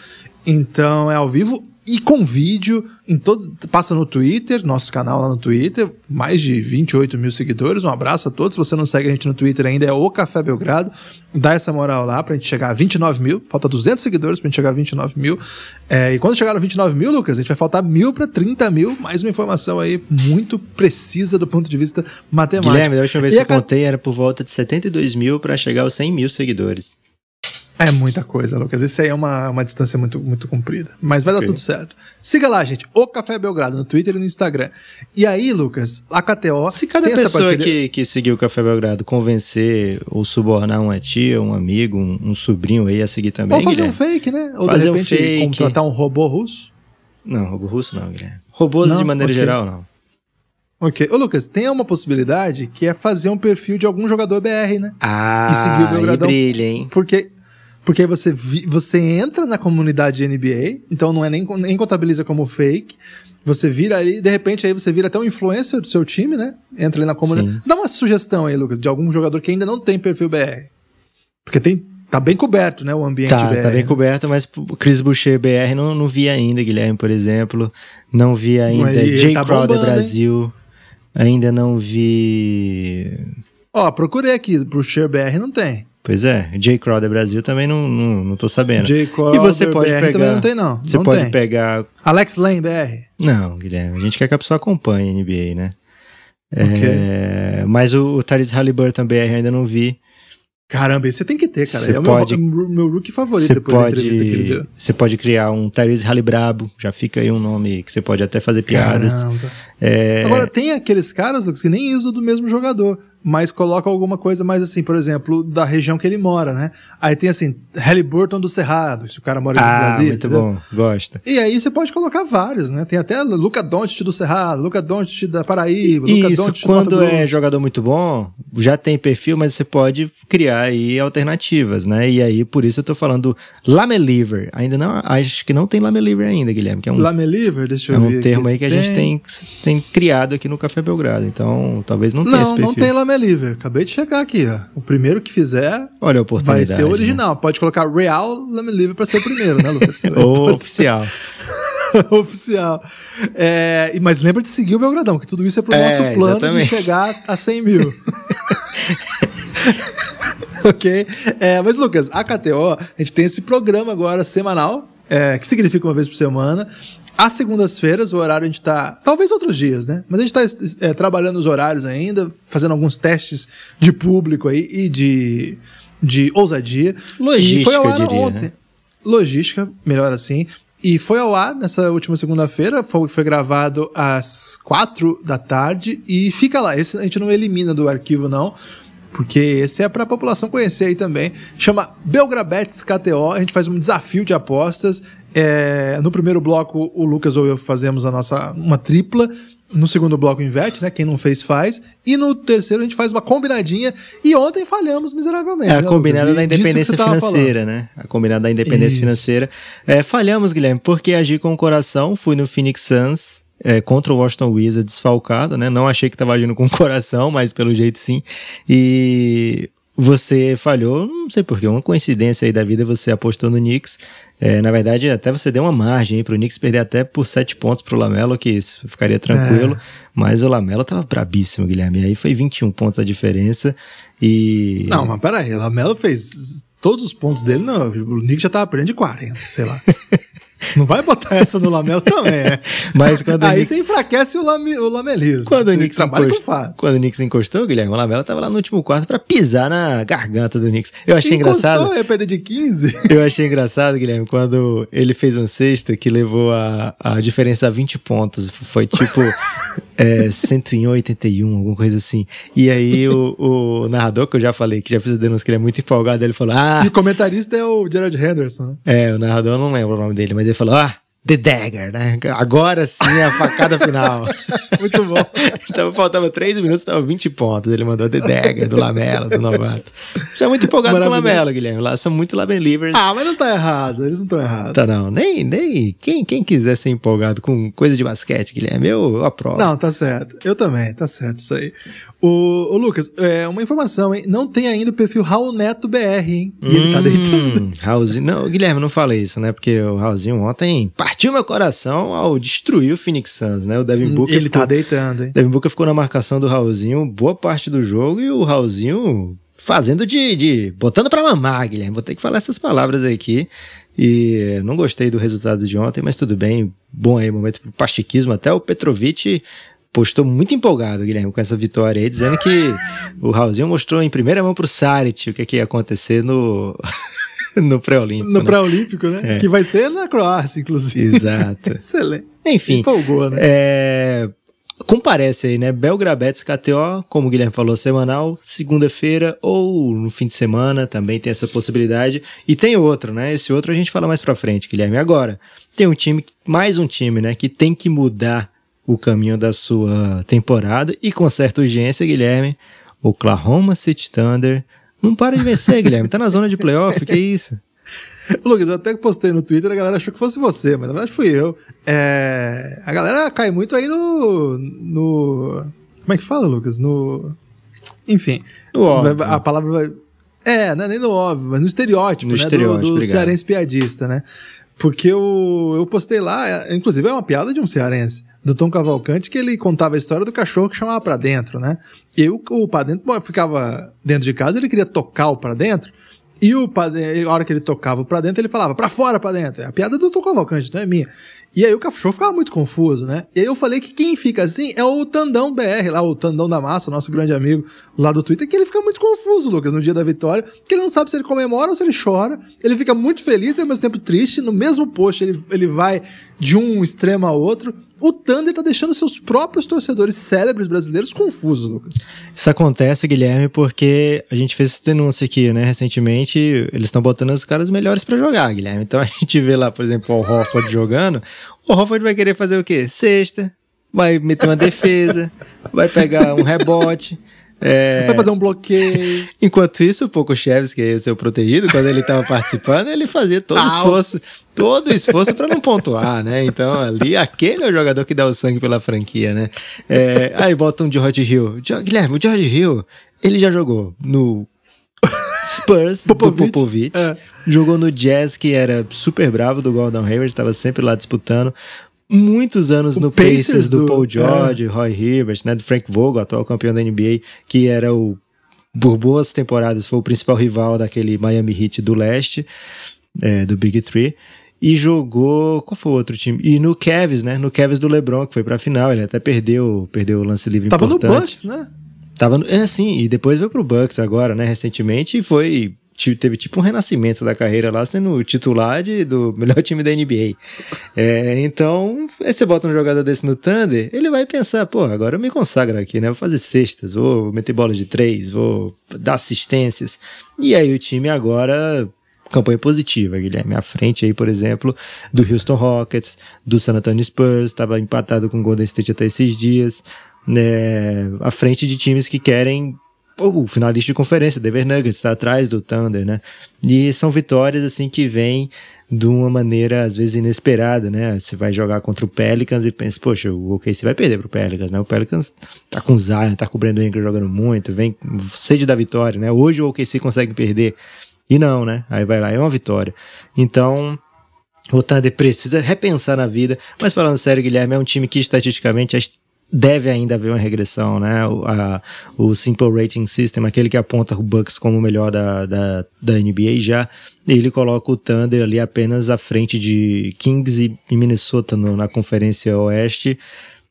Então é ao vivo e com vídeo em todo. Passa no Twitter, nosso canal lá no Twitter, mais de 28 mil seguidores. Um abraço a todos. Se você não segue a gente no Twitter ainda, é o Café Belgrado. Dá essa moral lá pra gente chegar a 29 mil. Falta 200 seguidores pra gente chegar a 29 mil. É, e quando chegar a 29 mil, Lucas, a gente vai faltar mil pra 30 mil. Mais uma informação aí muito precisa do ponto de vista matemático. Guilherme, da última vez e que eu contei era por volta de 72 mil para chegar aos 100 mil seguidores. É muita coisa, Lucas. Isso aí é uma, uma distância muito, muito comprida. Mas vai okay. dar tudo certo. Siga lá, gente. O Café Belgrado no Twitter e no Instagram. E aí, Lucas, a KTO. Se cada pessoa que, que seguiu o Café Belgrado convencer ou subornar uma tia, um amigo, um, um sobrinho aí a seguir também. Ou fazer Guilherme. um fake, né? Ou fazer de repente um fake. contratar um robô russo. Não, robô russo não, Guilherme. Robôs não? de maneira okay. geral, não. Ok. Ô, Lucas, tem uma possibilidade que é fazer um perfil de algum jogador BR, né? Ah, e seguir o Belgradão. brilha, hein? Porque porque aí você, vi, você entra na comunidade NBA, então não é nem, nem contabiliza como fake. Você vira aí, de repente aí você vira até um influencer do seu time, né? Entra ali na comunidade. Sim. Dá uma sugestão aí, Lucas, de algum jogador que ainda não tem perfil BR. Porque tem, tá bem coberto, né, o ambiente tá, BR. Tá bem coberto, mas o Chris Boucher BR não, não vi ainda, Guilherme, por exemplo. Não vi ainda Jay tá Crowder Brasil. Hein? Ainda não vi... Ó, procurei aqui, Boucher BR não tem. Pois é, J. Crowder Brasil também não, não, não tô sabendo. J. Crowder e você pode BR pegar, também não tem, não. Você não pode tem. pegar. Alex Lane BR? Não, Guilherme. A gente quer que a pessoa acompanhe a NBA, né? Okay. É, mas o, o Tyrese Halliburton BR ainda não vi. Caramba, esse você tem que ter, cara. Cê é o pode, meu, meu rookie favorito depois pode, da entrevista que ele deu. Você pode criar um Tyrese Hallibrabo, já fica aí um nome que você pode até fazer piadas. É... Agora, tem aqueles caras que nem usam do mesmo jogador mas coloca alguma coisa mais assim, por exemplo, da região que ele mora, né? Aí tem assim, Halliburton do Cerrado, se o cara mora ah, no Brasil. muito entendeu? bom, gosta. E aí você pode colocar vários, né? Tem até Luca Doncic do Cerrado, Luca Doncic da Paraíba, Luca Isso, Doncic quando é jogador muito bom, já tem perfil, mas você pode criar aí alternativas, né? E aí, por isso eu tô falando Lameliver. Ainda não, acho que não tem Lameliver ainda, Guilherme, que é um Lameliver, deixa eu é ver. É um termo aí que tem... a gente tem, tem criado aqui no Café Belgrado. Então, talvez não tenha esse perfil. Não, não tem Lameliver Liver. Acabei de checar aqui, ó. O primeiro que fizer Olha a oportunidade, vai ser o original. Né? Pode colocar Real Lame Liver pra ser o primeiro, né, Lucas? Oficial. oficial. É, mas lembra de seguir o Belgradão, que tudo isso é pro é, nosso plano exatamente. de chegar a 100 mil. ok? É, mas, Lucas, a KTO, a gente tem esse programa agora semanal, é, que significa uma vez por semana, às segundas-feiras, o horário a gente tá. Talvez outros dias, né? Mas a gente tá é, trabalhando os horários ainda, fazendo alguns testes de público aí e de, de ousadia. Logística, e foi ao ar diria, ontem. Né? Logística, melhor assim. E foi ao ar nessa última segunda-feira, foi, foi gravado às quatro da tarde e fica lá. Esse a gente não elimina do arquivo, não porque esse é para a população conhecer aí também. Chama Belgrabetes KTO. A gente faz um desafio de apostas. É, no primeiro bloco, o Lucas ou eu fazemos a nossa uma tripla. No segundo bloco inverte, né? Quem não fez faz. E no terceiro a gente faz uma combinadinha. E ontem falhamos miseravelmente. É a né, combinada da independência financeira, né? A combinada da independência Isso. financeira. É, falhamos, Guilherme, porque agir com o coração. Fui no Phoenix Suns é, contra o Washington Wizards desfalcado, né? Não achei que estava agindo com o coração, mas pelo jeito sim. E você falhou, não sei porquê, uma coincidência aí da vida, você apostou no Knicks. É, na verdade, até você deu uma margem para o Knicks perder até por sete pontos para o Lamelo, que ficaria tranquilo. É. Mas o Lamelo tava brabíssimo, Guilherme. E aí foi 21 pontos a diferença. E. Não, mas peraí, o Lamelo fez todos os pontos dele, não. O Knicks já tava perdendo de 40, sei lá. Não vai botar essa no Lamelo também, é. Mas quando Aí Knicks... você enfraquece o, lame, o lamelismo. Quando o Knicks encostou, quando o Knicks encostou, Guilherme, o Lamelo tava lá no último quarto para pisar na garganta do Knicks. Eu achei encostou, engraçado. ia perder de 15. Eu achei engraçado, Guilherme, quando ele fez uma cesta que levou a, a diferença a 20 pontos. Foi tipo É, 181, alguma coisa assim. E aí o, o, narrador, que eu já falei, que já fiz a denúncia que ele é muito empolgado, ele falou: Ah. E o comentarista é o Gerard Henderson, né? É, o narrador eu não lembro o nome dele, mas ele falou: Ah, The Dagger, né? Agora sim a facada final. Muito bom. então faltava 3 minutos, estava 20 pontos. Ele mandou The Dagger do Lamela, do novato. Já é muito empolgado com o Lamela, Guilherme. Lá são muito Labenlivers. Ah, mas não tá errado, eles não estão errados. Tá não, nem, nem quem, quem quiser ser empolgado com coisa de basquete, Guilherme, eu, eu aprovo. Não, tá certo. Eu também, tá certo isso aí. O, o Lucas, é, uma informação, hein? Não tem ainda o perfil Raul Neto BR, hein? E hum, ele tá hum, deitando. Raulzinho, não, Guilherme, não falei isso, né? Porque o Raulzinho ontem partiu meu coração ao destruir o Phoenix Suns, né? O Devin Booker. Ele tá ficou, tá deitando, hein? Devin Booker ficou na marcação do Raulzinho boa parte do jogo e o Raulzinho fazendo de. de botando pra mamar, Guilherme. Vou ter que falar essas palavras aqui. E não gostei do resultado de ontem, mas tudo bem. Bom aí, momento pro pastiquismo. Até o Petrovic postou muito empolgado, Guilherme, com essa vitória aí, dizendo que o Raulzinho mostrou em primeira mão pro Sarit o que, que ia acontecer no. no pré-olímpico. No né? pré-olímpico, né? É. Que vai ser na Croácia, inclusive. Exato. Excelente. Enfim. Empolgou, né? É... Comparece aí, né? Belgrabetes KTO, como o Guilherme falou, semanal, segunda-feira ou no fim de semana, também tem essa possibilidade. E tem outro, né? Esse outro a gente fala mais pra frente, Guilherme. Agora, tem um time, mais um time, né? Que tem que mudar o caminho da sua temporada e com certa urgência, Guilherme, o Oklahoma City Thunder não para de vencer, Guilherme. Tá na zona de playoff, que isso? Lucas, eu até postei no Twitter, a galera achou que fosse você, mas na verdade fui eu. É... A galera cai muito aí no. no. Como é que fala, Lucas? No. Enfim. No. A palavra vai. É, não é nem no óbvio, mas no estereótipo, no né? Estereótipo, do, do cearense piadista, né? Porque eu, eu postei lá, inclusive é uma piada de um cearense do Tom Cavalcante que ele contava a história do cachorro que chamava para dentro, né? E o, o para dentro ficava dentro de casa, ele queria tocar o para dentro. E o a hora que ele tocava o pra dentro, ele falava, para fora, para dentro. É a piada do Tom Cavalcante, não é minha. E aí o cachorro ficava muito confuso, né? E aí eu falei que quem fica assim é o Tandão BR, lá, o Tandão da Massa, nosso grande amigo lá do Twitter, que ele fica muito confuso, Lucas, no dia da vitória, porque ele não sabe se ele comemora ou se ele chora. Ele fica muito feliz e ao mesmo tempo triste. No mesmo post, ele, ele vai de um extremo a outro o Thunder tá deixando seus próprios torcedores célebres brasileiros confusos, Lucas. Isso acontece, Guilherme, porque a gente fez essa denúncia aqui, né? Recentemente, eles estão botando os caras melhores para jogar, Guilherme. Então a gente vê lá, por exemplo, o Hofford jogando. O Hofford vai querer fazer o quê? Sexta, vai meter uma defesa, vai pegar um rebote. É... Vai fazer um bloqueio. Enquanto isso, o Pokushevski, que é o seu protegido, quando ele estava participando, ele fazia todo o esforço, todo esforço para não pontuar, né? Então, ali, aquele é o jogador que dá o sangue pela franquia, né? É... aí bota um George Hill. Guilherme, o George Hill, ele já jogou no Spurs Popovich, do Popovich. É. Jogou no Jazz, que era super bravo do Gordon Hayward, estava sempre lá disputando muitos anos o no Pacers, Pacers do, do, Paul George, é. Roy Hibbert, né, do Frank Vogel, atual campeão da NBA, que era o por boas temporadas foi o principal rival daquele Miami Heat do leste, é, do Big Three. E jogou. Qual foi o outro time? E no Cavs, né? No Cavs do LeBron, que foi pra final. Ele até perdeu, perdeu o lance livre Tava importante. Tava no Bucks, né? Tava no, é, sim. E depois veio pro Bucks agora, né? Recentemente. E foi teve tipo um renascimento da carreira lá, sendo titular de, do melhor time da NBA. É, então, aí você bota um jogador desse no Thunder, ele vai pensar, pô, agora eu me consagro aqui, né? Vou fazer cestas, vou meter bola de três, vou dar assistências. E aí o time agora campanha positiva, Guilherme. À frente aí, por exemplo, do Houston Rockets, do San Antonio Spurs, estava empatado com o Golden State até esses dias. Né, à frente de times que querem o finalista de conferência, Denver Nuggets, está atrás do Thunder, né? E são vitórias assim que vêm de uma maneira às vezes inesperada, né? Você vai jogar contra o Pelicans e pensa, poxa, o OKC vai perder pro Pelicans, né? O Pelicans tá com o Zion, tá com o Brandon Ingram jogando muito, vem sede da vitória, né? Hoje o OKC consegue perder e não, né? Aí vai lá, é uma vitória. Então, o Thunder precisa repensar na vida, mas falando sério, Guilherme, é um time que estatisticamente é deve ainda haver uma regressão, né? O, a, o Simple Rating System, aquele que aponta o Bucks como o melhor da, da, da NBA já, ele coloca o Thunder ali apenas à frente de Kings e, Minnesota no, na Conferência Oeste.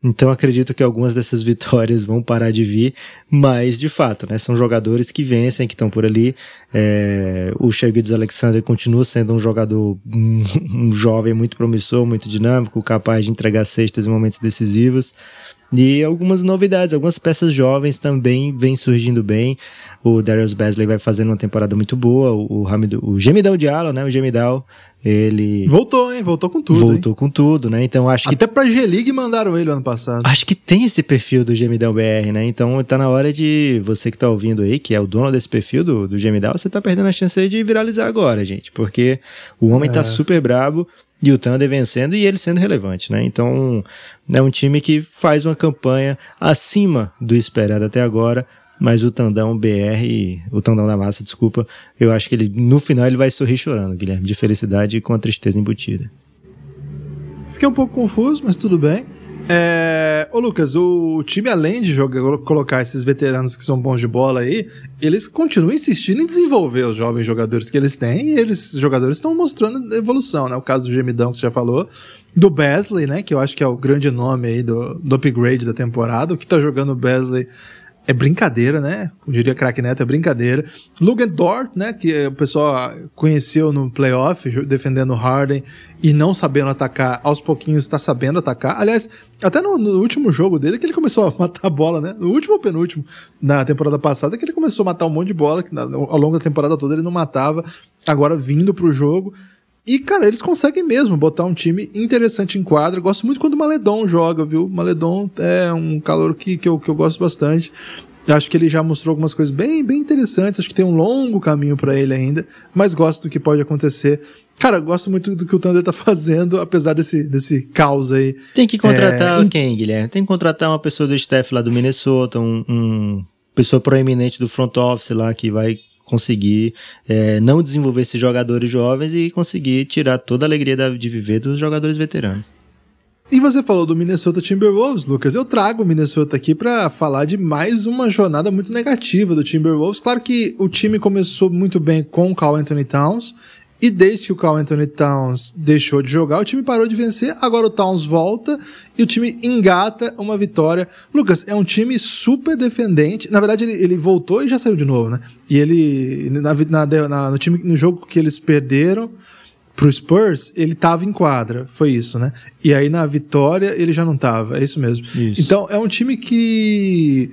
Então acredito que algumas dessas vitórias vão parar de vir, mas de fato, né, são jogadores que vencem, que estão por ali. É, o Shaggy Alexander continua sendo um jogador, um, um jovem muito promissor, muito dinâmico, capaz de entregar cestas em momentos decisivos. E algumas novidades, algumas peças jovens também vêm surgindo bem. O Darius Basley vai fazendo uma temporada muito boa. O, o, Hamid, o Gemidal Diallo, né? O Gemidal, ele... Voltou, hein? Voltou com tudo, Voltou hein? com tudo, né? Então acho Até que... pra G-League mandaram ele ano passado. Acho que tem esse perfil do Gemidal BR, né? Então tá na hora de você que tá ouvindo aí, que é o dono desse perfil do, do Gemidal, você tá perdendo a chance aí de viralizar agora, gente. Porque o homem tá super brabo e o Thunder vencendo e ele sendo relevante, né? Então é um time que faz uma campanha acima do esperado até agora, mas o Tandão BR, o Tandão da Massa, desculpa, eu acho que ele no final ele vai sorrir chorando, Guilherme, de felicidade e com a tristeza embutida. Fiquei um pouco confuso, mas tudo bem. É... Ô Lucas, o time, além de jogar, colocar esses veteranos que são bons de bola aí, eles continuam insistindo em desenvolver os jovens jogadores que eles têm, e eles, jogadores estão mostrando evolução, né? O caso do Gemidão, que você já falou, do Besley, né? Que eu acho que é o grande nome aí do, do upgrade da temporada. O que tá jogando o Besley é brincadeira, né? Eu diria craque Neto, é brincadeira. Lugan Dort, né? Que o pessoal conheceu no playoff, defendendo o Harden e não sabendo atacar, aos pouquinhos está sabendo atacar. Aliás, até no, no, último jogo dele, que ele começou a matar a bola, né? No último ou penúltimo, na temporada passada, que ele começou a matar um monte de bola, que na, ao longo da temporada toda ele não matava. Agora vindo pro jogo. E, cara, eles conseguem mesmo botar um time interessante em quadra. Gosto muito quando o Maledon joga, viu? Maledon é um calor que, que, eu, que eu gosto bastante. Acho que ele já mostrou algumas coisas bem, bem interessantes. Acho que tem um longo caminho para ele ainda. Mas gosto do que pode acontecer. Cara, gosto muito do que o Thunder tá fazendo, apesar desse, desse caos aí. Tem que contratar é... quem, Guilherme? Tem que contratar uma pessoa do staff lá do Minnesota, um, um pessoa proeminente do front office lá que vai conseguir é, não desenvolver esses jogadores jovens e conseguir tirar toda a alegria de viver dos jogadores veteranos. E você falou do Minnesota Timberwolves, Lucas. Eu trago o Minnesota aqui para falar de mais uma jornada muito negativa do Timberwolves. Claro que o time começou muito bem com o Carl Anthony Towns. E desde que o Carl Anthony Towns deixou de jogar, o time parou de vencer. Agora o Towns volta e o time engata uma vitória. Lucas, é um time super defendente. Na verdade, ele, ele voltou e já saiu de novo, né? E ele, na, na, na, no, time, no jogo que eles perderam pro Spurs, ele tava em quadra. Foi isso, né? E aí na vitória ele já não tava. É isso mesmo. Isso. Então é um time que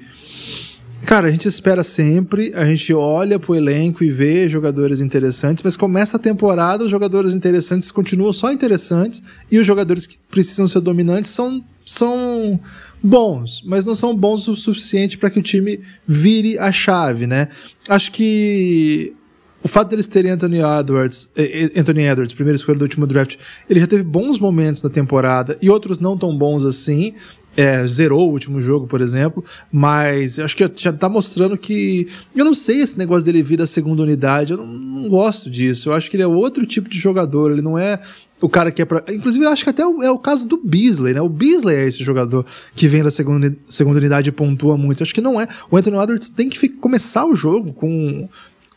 Cara, a gente espera sempre, a gente olha pro elenco e vê jogadores interessantes, mas começa a temporada, os jogadores interessantes continuam só interessantes e os jogadores que precisam ser dominantes são, são bons, mas não são bons o suficiente para que o time vire a chave, né? Acho que o fato deles terem Anthony Edwards, eh, eh, Anthony Edwards, primeira escolha do último draft, ele já teve bons momentos na temporada e outros não tão bons assim é, zerou o último jogo, por exemplo, mas acho que já tá mostrando que. Eu não sei esse negócio dele vir da segunda unidade, eu não, não gosto disso. Eu acho que ele é outro tipo de jogador, ele não é o cara que é pra. Inclusive, acho que até é o caso do Beasley, né? O Beasley é esse jogador que vem da segunda, segunda unidade e pontua muito. Acho que não é. O Anthony Edwards tem que começar o jogo com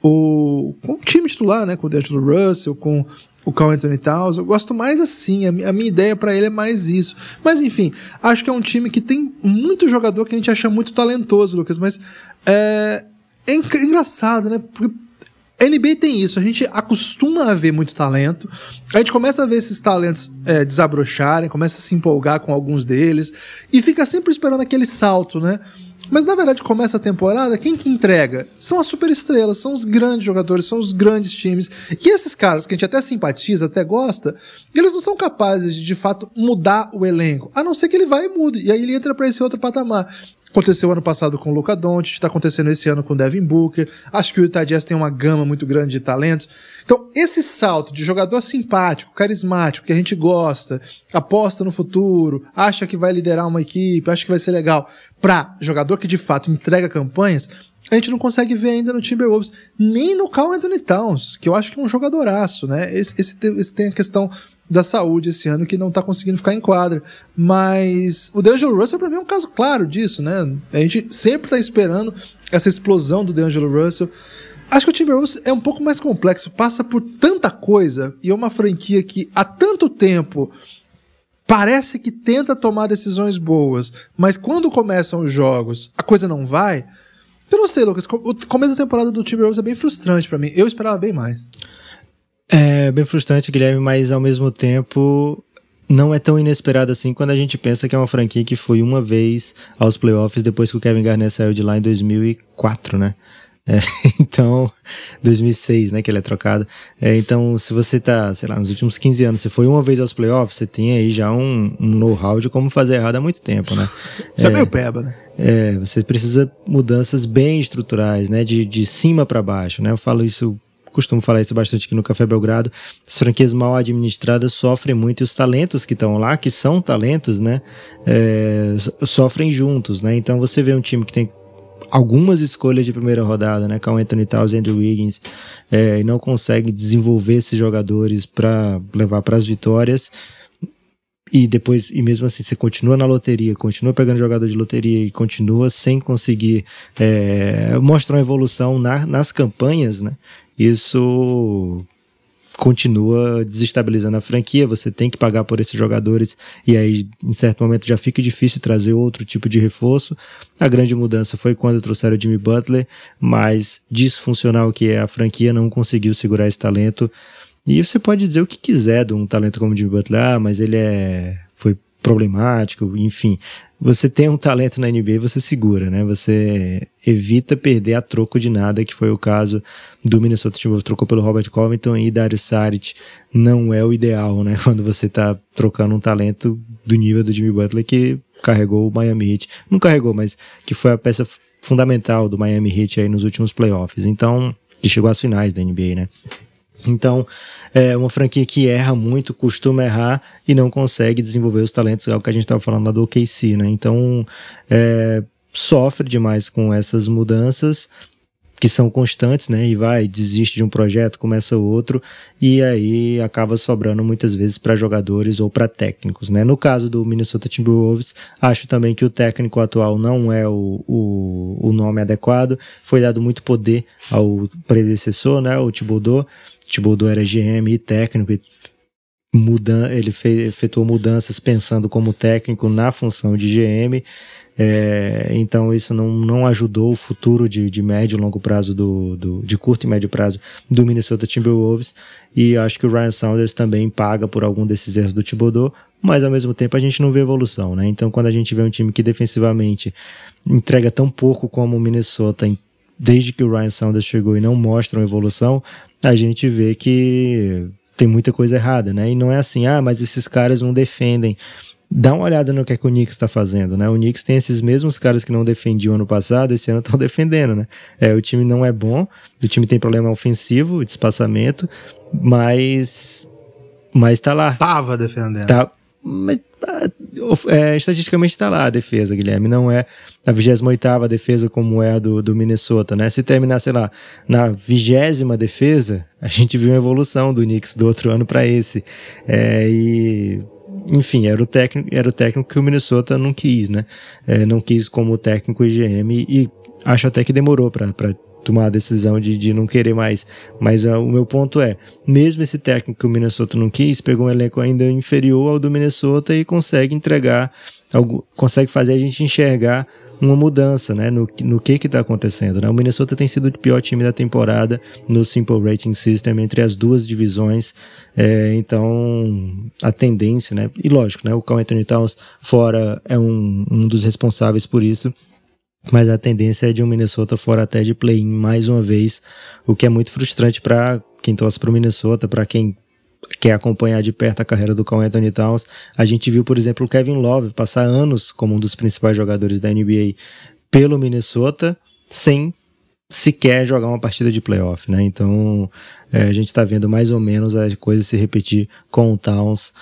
o, com o time titular, né? Com o D'Angelo Russell, com o Carl Anthony Towns. Eu gosto mais assim, a, minha ideia para ele é mais isso. Mas enfim, acho que é um time que tem muito jogador que a gente acha muito talentoso, Lucas, mas é, é engraçado, né? Porque NBA tem isso, a gente acostuma a ver muito talento, a gente começa a ver esses talentos é, desabrocharem, começa a se empolgar com alguns deles, e fica sempre esperando aquele salto, né? Mas na verdade, começa a temporada, quem que entrega? São as superestrelas, são os grandes jogadores, são os grandes times. E esses caras que a gente até simpatiza, até gosta, eles não são capazes de de fato mudar o elenco, a não ser que ele vá e mude. E aí ele entra para esse outro patamar. Aconteceu ano passado com o Luca Doncic, está acontecendo esse ano com o Devin Booker. Acho que o Utah Jazz tem uma gama muito grande de talentos. Então, esse salto de jogador simpático, carismático, que a gente gosta, aposta no futuro, acha que vai liderar uma equipe, acha que vai ser legal, para jogador que de fato entrega campanhas, a gente não consegue ver ainda no Timberwolves, nem no Carl Anthony Towns, que eu acho que é um jogadoraço, né? Esse, esse, esse tem a questão da saúde esse ano que não tá conseguindo ficar em quadra. Mas o D'Angelo Russell para mim é um caso claro disso, né? A gente sempre tá esperando essa explosão do D'Angelo Russell. Acho que o Timberwolves é um pouco mais complexo, passa por tanta coisa e é uma franquia que há tanto tempo parece que tenta tomar decisões boas, mas quando começam os jogos, a coisa não vai. Eu não sei, Lucas, o começo da temporada do Timberwolves é bem frustrante para mim. Eu esperava bem mais. É bem frustrante, Guilherme, mas ao mesmo tempo não é tão inesperado assim quando a gente pensa que é uma franquia que foi uma vez aos playoffs depois que o Kevin Garnett saiu de lá em 2004, né? É, então, 2006, né, que ele é trocado. É, então, se você tá, sei lá, nos últimos 15 anos, você foi uma vez aos playoffs, você tem aí já um, um know-how de como fazer errado há muito tempo, né? Você é, é meio peba, né? É, você precisa mudanças bem estruturais, né, de, de cima para baixo, né? Eu falo isso costumo falar isso bastante aqui no Café Belgrado, as franquias mal administradas sofrem muito e os talentos que estão lá, que são talentos, né, é, sofrem juntos, né? Então você vê um time que tem algumas escolhas de primeira rodada, né, com Anthony Towns e Andrew Wiggins, é, e não consegue desenvolver esses jogadores para levar para as vitórias. E depois, e mesmo assim, você continua na loteria, continua pegando jogador de loteria e continua sem conseguir é, mostrar uma evolução na, nas campanhas, né? Isso continua desestabilizando a franquia, você tem que pagar por esses jogadores e aí em certo momento já fica difícil trazer outro tipo de reforço. A grande mudança foi quando trouxeram o Jimmy Butler, mas disfuncional que é a franquia não conseguiu segurar esse talento. E você pode dizer o que quiser de um talento como o Jimmy Butler, ah, mas ele é foi problemático, enfim. Você tem um talento na NBA, você segura, né? Você evita perder a troco de nada, que foi o caso do Minnesota Timberwolves, trocou pelo Robert Covington e Dario Saric. Não é o ideal, né? Quando você tá trocando um talento do nível do Jimmy Butler que carregou o Miami Heat. Não carregou, mas que foi a peça fundamental do Miami Heat aí nos últimos playoffs. Então, que chegou às finais da NBA, né? Então, é uma franquia que erra muito, costuma errar e não consegue desenvolver os talentos, é o que a gente estava falando lá do OKC, né? Então, é, sofre demais com essas mudanças que são constantes, né? E vai, desiste de um projeto, começa outro, e aí acaba sobrando muitas vezes para jogadores ou para técnicos, né? No caso do Minnesota Timberwolves, acho também que o técnico atual não é o, o, o nome adequado, foi dado muito poder ao predecessor, né? O Thibodeau, Thibodeau era GM e técnico, e muda, ele fez, efetuou mudanças pensando como técnico na função de GM, é, então isso não, não ajudou o futuro de, de médio e longo prazo do, do, de curto e médio prazo do Minnesota Timberwolves e acho que o Ryan Saunders também paga por algum desses erros do Thibodeau, mas ao mesmo tempo a gente não vê evolução, né? Então quando a gente vê um time que defensivamente entrega tão pouco como o Minnesota desde que o Ryan Saunders chegou e não mostra uma evolução, a gente vê que tem muita coisa errada, né? E não é assim, ah, mas esses caras não defendem dá uma olhada no que, é que o Knicks está fazendo, né? O Knicks tem esses mesmos caras que não defendiam ano passado, esse ano estão defendendo, né? É, o time não é bom, o time tem problema ofensivo, de espaçamento, mas mas tá lá. Tava defendendo. Tá, mas, é, estatisticamente está lá a defesa, Guilherme. Não é a 28 defesa como é a do, do Minnesota, né? Se terminar, sei lá, na vigésima defesa, a gente viu uma evolução do Knicks do outro ano para esse. É, e enfim, era o técnico, era o técnico que o Minnesota não quis, né? É, não quis como técnico IGM e acho até que demorou para tomar a decisão de, de não querer mais. Mas uh, o meu ponto é, mesmo esse técnico que o Minnesota não quis, pegou um elenco ainda inferior ao do Minnesota e consegue entregar, algo, consegue fazer a gente enxergar uma mudança né, no, no que está acontecendo. Né? O Minnesota tem sido o pior time da temporada no Simple Rating System entre as duas divisões. É, então, a tendência, né? E lógico, né? O Carl Anthony Towns fora é um, um dos responsáveis por isso. Mas a tendência é de um Minnesota fora até de play-in mais uma vez, o que é muito frustrante para quem torce para o Minnesota, para quem quer acompanhar de perto a carreira do Carl Anthony Towns. A gente viu, por exemplo, o Kevin Love passar anos como um dos principais jogadores da NBA pelo Minnesota, sem sequer jogar uma partida de playoff, né? Então, é, a gente está vendo mais ou menos a coisa se repetir com o Towns,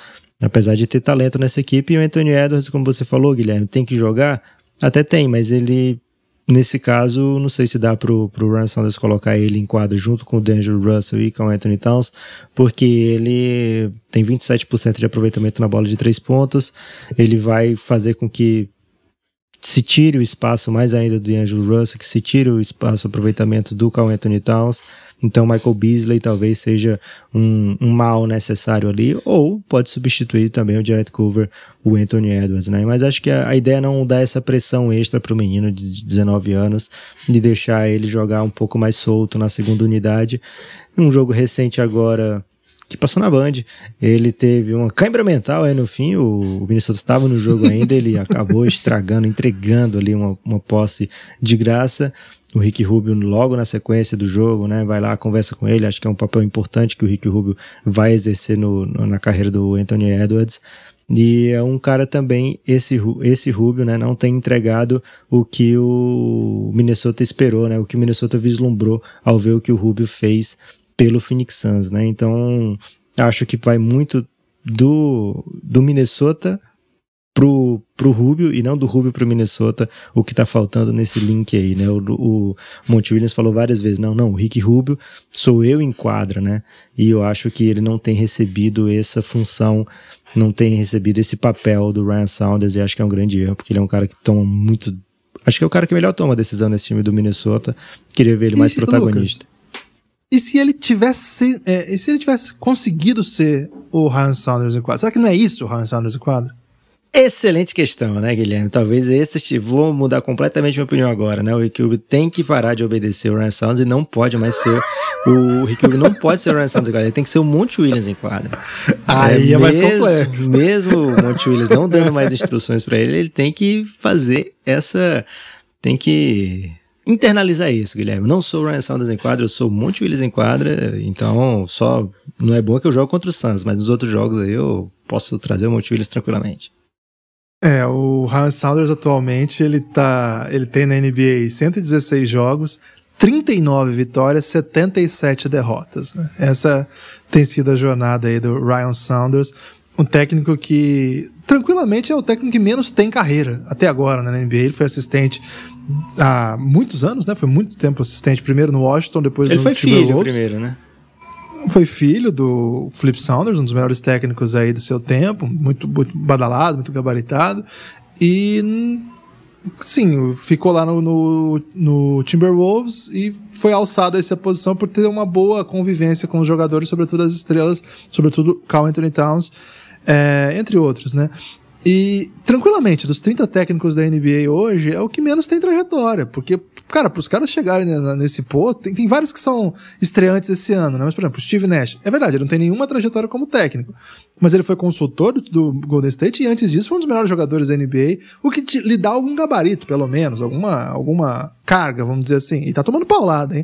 apesar de ter talento nessa equipe. E o Anthony Edwards, como você falou, Guilherme, tem que jogar? Até tem, mas ele Nesse caso, não sei se dá pro, pro Ryan Saunders colocar ele em quadro junto com o D'Angelo Russell e com o Anthony Towns, porque ele tem 27% de aproveitamento na bola de três pontos, ele vai fazer com que se tire o espaço mais ainda do D'Angelo Russell, que se tire o espaço, aproveitamento do Carl Anthony Towns, então, Michael Beasley talvez seja um, um mal necessário ali, ou pode substituir também o Jared Coover, o Anthony Edwards, né? Mas acho que a, a ideia é não dar essa pressão extra para o menino de 19 anos, de deixar ele jogar um pouco mais solto na segunda unidade. Um jogo recente agora que passou na Band. Ele teve uma cãibra mental aí no fim, o, o Minnesota estava no jogo ainda, ele acabou estragando, entregando ali uma, uma posse de graça. O Rick Rubio logo na sequência do jogo, né, vai lá, conversa com ele, acho que é um papel importante que o Rick Rubio vai exercer no, no na carreira do Anthony Edwards. E é um cara também, esse, esse Rubio, né, não tem entregado o que o Minnesota esperou, né, o que o Minnesota vislumbrou ao ver o que o Rubio fez pelo Phoenix Suns, né, então acho que vai muito do, do Minnesota pro, pro Rubio e não do Rubio pro Minnesota, o que tá faltando nesse link aí, né? O, o Monte Williams falou várias vezes, não, não, o Rick Rubio sou eu em quadra, né? E eu acho que ele não tem recebido essa função, não tem recebido esse papel do Ryan Saunders e acho que é um grande erro, porque ele é um cara que toma muito... Acho que é o cara que melhor toma decisão nesse time do Minnesota. Queria ver ele mais e, protagonista. Lucas, e se ele tivesse, é, e se ele tivesse conseguido ser o Ryan Saunders em quadra? Será que não é isso o Ryan Saunders em quadra? Excelente questão, né, Guilherme? Talvez esse. Vou mudar completamente minha opinião agora, né? O Rick Rubio tem que parar de obedecer o Ryan Saunders e não pode mais ser. o Rick Rubio não pode ser o Ryan Saunders agora, ele tem que ser o Monte Williams em quadra. Aí é, é mais complexo. Mesmo o Monte Williams não dando mais instruções para ele, ele tem que fazer essa. Tem que internalizar isso, Guilherme. Não sou o Ryan Saunders em quadra, eu sou o Monte Williams em quadra, então só. Não é bom que eu jogo contra o Suns, mas nos outros jogos aí eu posso trazer o Monte Williams tranquilamente. É, o Ryan Saunders atualmente ele tá, ele tem na NBA 116 jogos, 39 vitórias, 77 derrotas, né? Essa tem sido a jornada aí do Ryan Saunders, um técnico que tranquilamente é o técnico que menos tem carreira até agora né, na NBA. Ele foi assistente há muitos anos, né? Foi muito tempo assistente, primeiro no Washington, depois ele no foi filho primeiro, né? Foi filho do Flip Saunders, um dos melhores técnicos aí do seu tempo, muito, muito badalado, muito gabaritado. E sim, ficou lá no, no, no, Timberwolves e foi alçado a essa posição por ter uma boa convivência com os jogadores, sobretudo as estrelas, sobretudo Carl Anthony Towns, é, entre outros, né? E, tranquilamente, dos 30 técnicos da NBA hoje, é o que menos tem trajetória. Porque, cara, para os caras chegarem nesse ponto, tem, tem, vários que são estreantes esse ano, né? Mas, por exemplo, o Steve Nash. É verdade, ele não tem nenhuma trajetória como técnico. Mas ele foi consultor do, do Golden State e antes disso foi um dos melhores jogadores da NBA, o que te, lhe dá algum gabarito, pelo menos, alguma, alguma carga, vamos dizer assim. E tá tomando paulada, hein?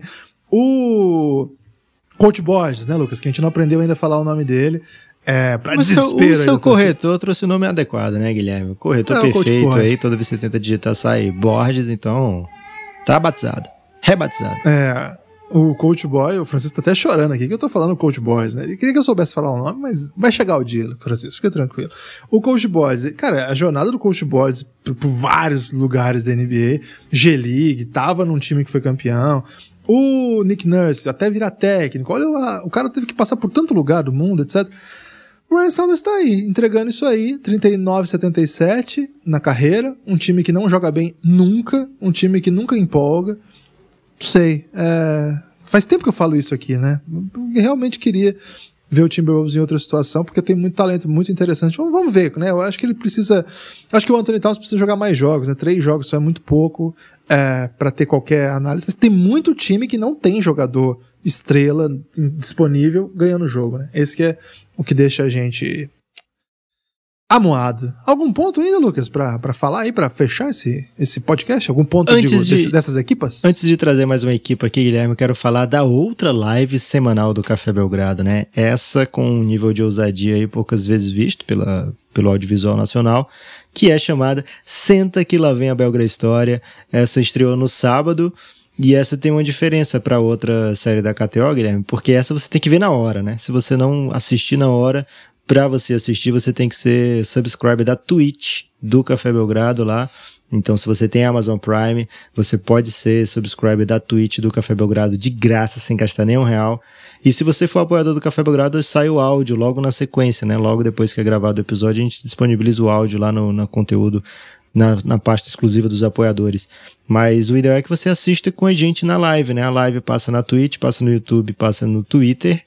O Coach Borges, né, Lucas? Que a gente não aprendeu ainda a falar o nome dele. É, pra Mas desespero. O seu corretor trouxe o nome adequado, né, Guilherme? O corretor é, perfeito aí, toda vez que você tenta digitar sai Borges, então tá batizado. Rebatizado. É, o Coach Boy, o Francisco tá até chorando aqui, que eu tô falando Coach Boys, né? Ele queria que eu soubesse falar o nome, mas vai chegar o dia, Francisco, fica tranquilo. O Coach Boys, cara, a jornada do Coach Boys por, por vários lugares da NBA, G-League, tava num time que foi campeão, o Nick Nurse, até virar técnico, olha, o cara teve que passar por tanto lugar do mundo, etc. O Ryan Saunders está aí, entregando isso aí, 39-77 na carreira, um time que não joga bem nunca, um time que nunca empolga. Não sei, é... faz tempo que eu falo isso aqui, né? Eu realmente queria ver o Timberwolves em outra situação, porque tem muito talento muito interessante. Vamos, vamos ver, né? Eu acho que ele precisa. Acho que o Anthony Towns precisa jogar mais jogos, né? Três jogos só é muito pouco é, para ter qualquer análise, mas tem muito time que não tem jogador estrela disponível ganhando o jogo, né? Esse que é o que deixa a gente amuado. Algum ponto ainda, Lucas, para falar aí, para fechar esse, esse podcast? Algum ponto digo, de, desse, dessas equipas? Antes de trazer mais uma equipe aqui, Guilherme, eu quero falar da outra live semanal do Café Belgrado, né? Essa com um nível de ousadia aí poucas vezes visto pela, pelo audiovisual nacional, que é chamada Senta que lá vem a Belgra História. Essa estreou no sábado. E essa tem uma diferença para outra série da KTO, Guilherme, porque essa você tem que ver na hora, né? Se você não assistir na hora, para você assistir, você tem que ser subscriber da Twitch do Café Belgrado lá. Então, se você tem Amazon Prime, você pode ser subscriber da Twitch do Café Belgrado de graça, sem gastar nenhum real. E se você for apoiador do Café Belgrado, sai o áudio logo na sequência, né? Logo depois que é gravado o episódio, a gente disponibiliza o áudio lá no, no conteúdo, na, na pasta exclusiva dos apoiadores. Mas o ideal é que você assista com a gente na live, né? A live passa na Twitch, passa no YouTube, passa no Twitter.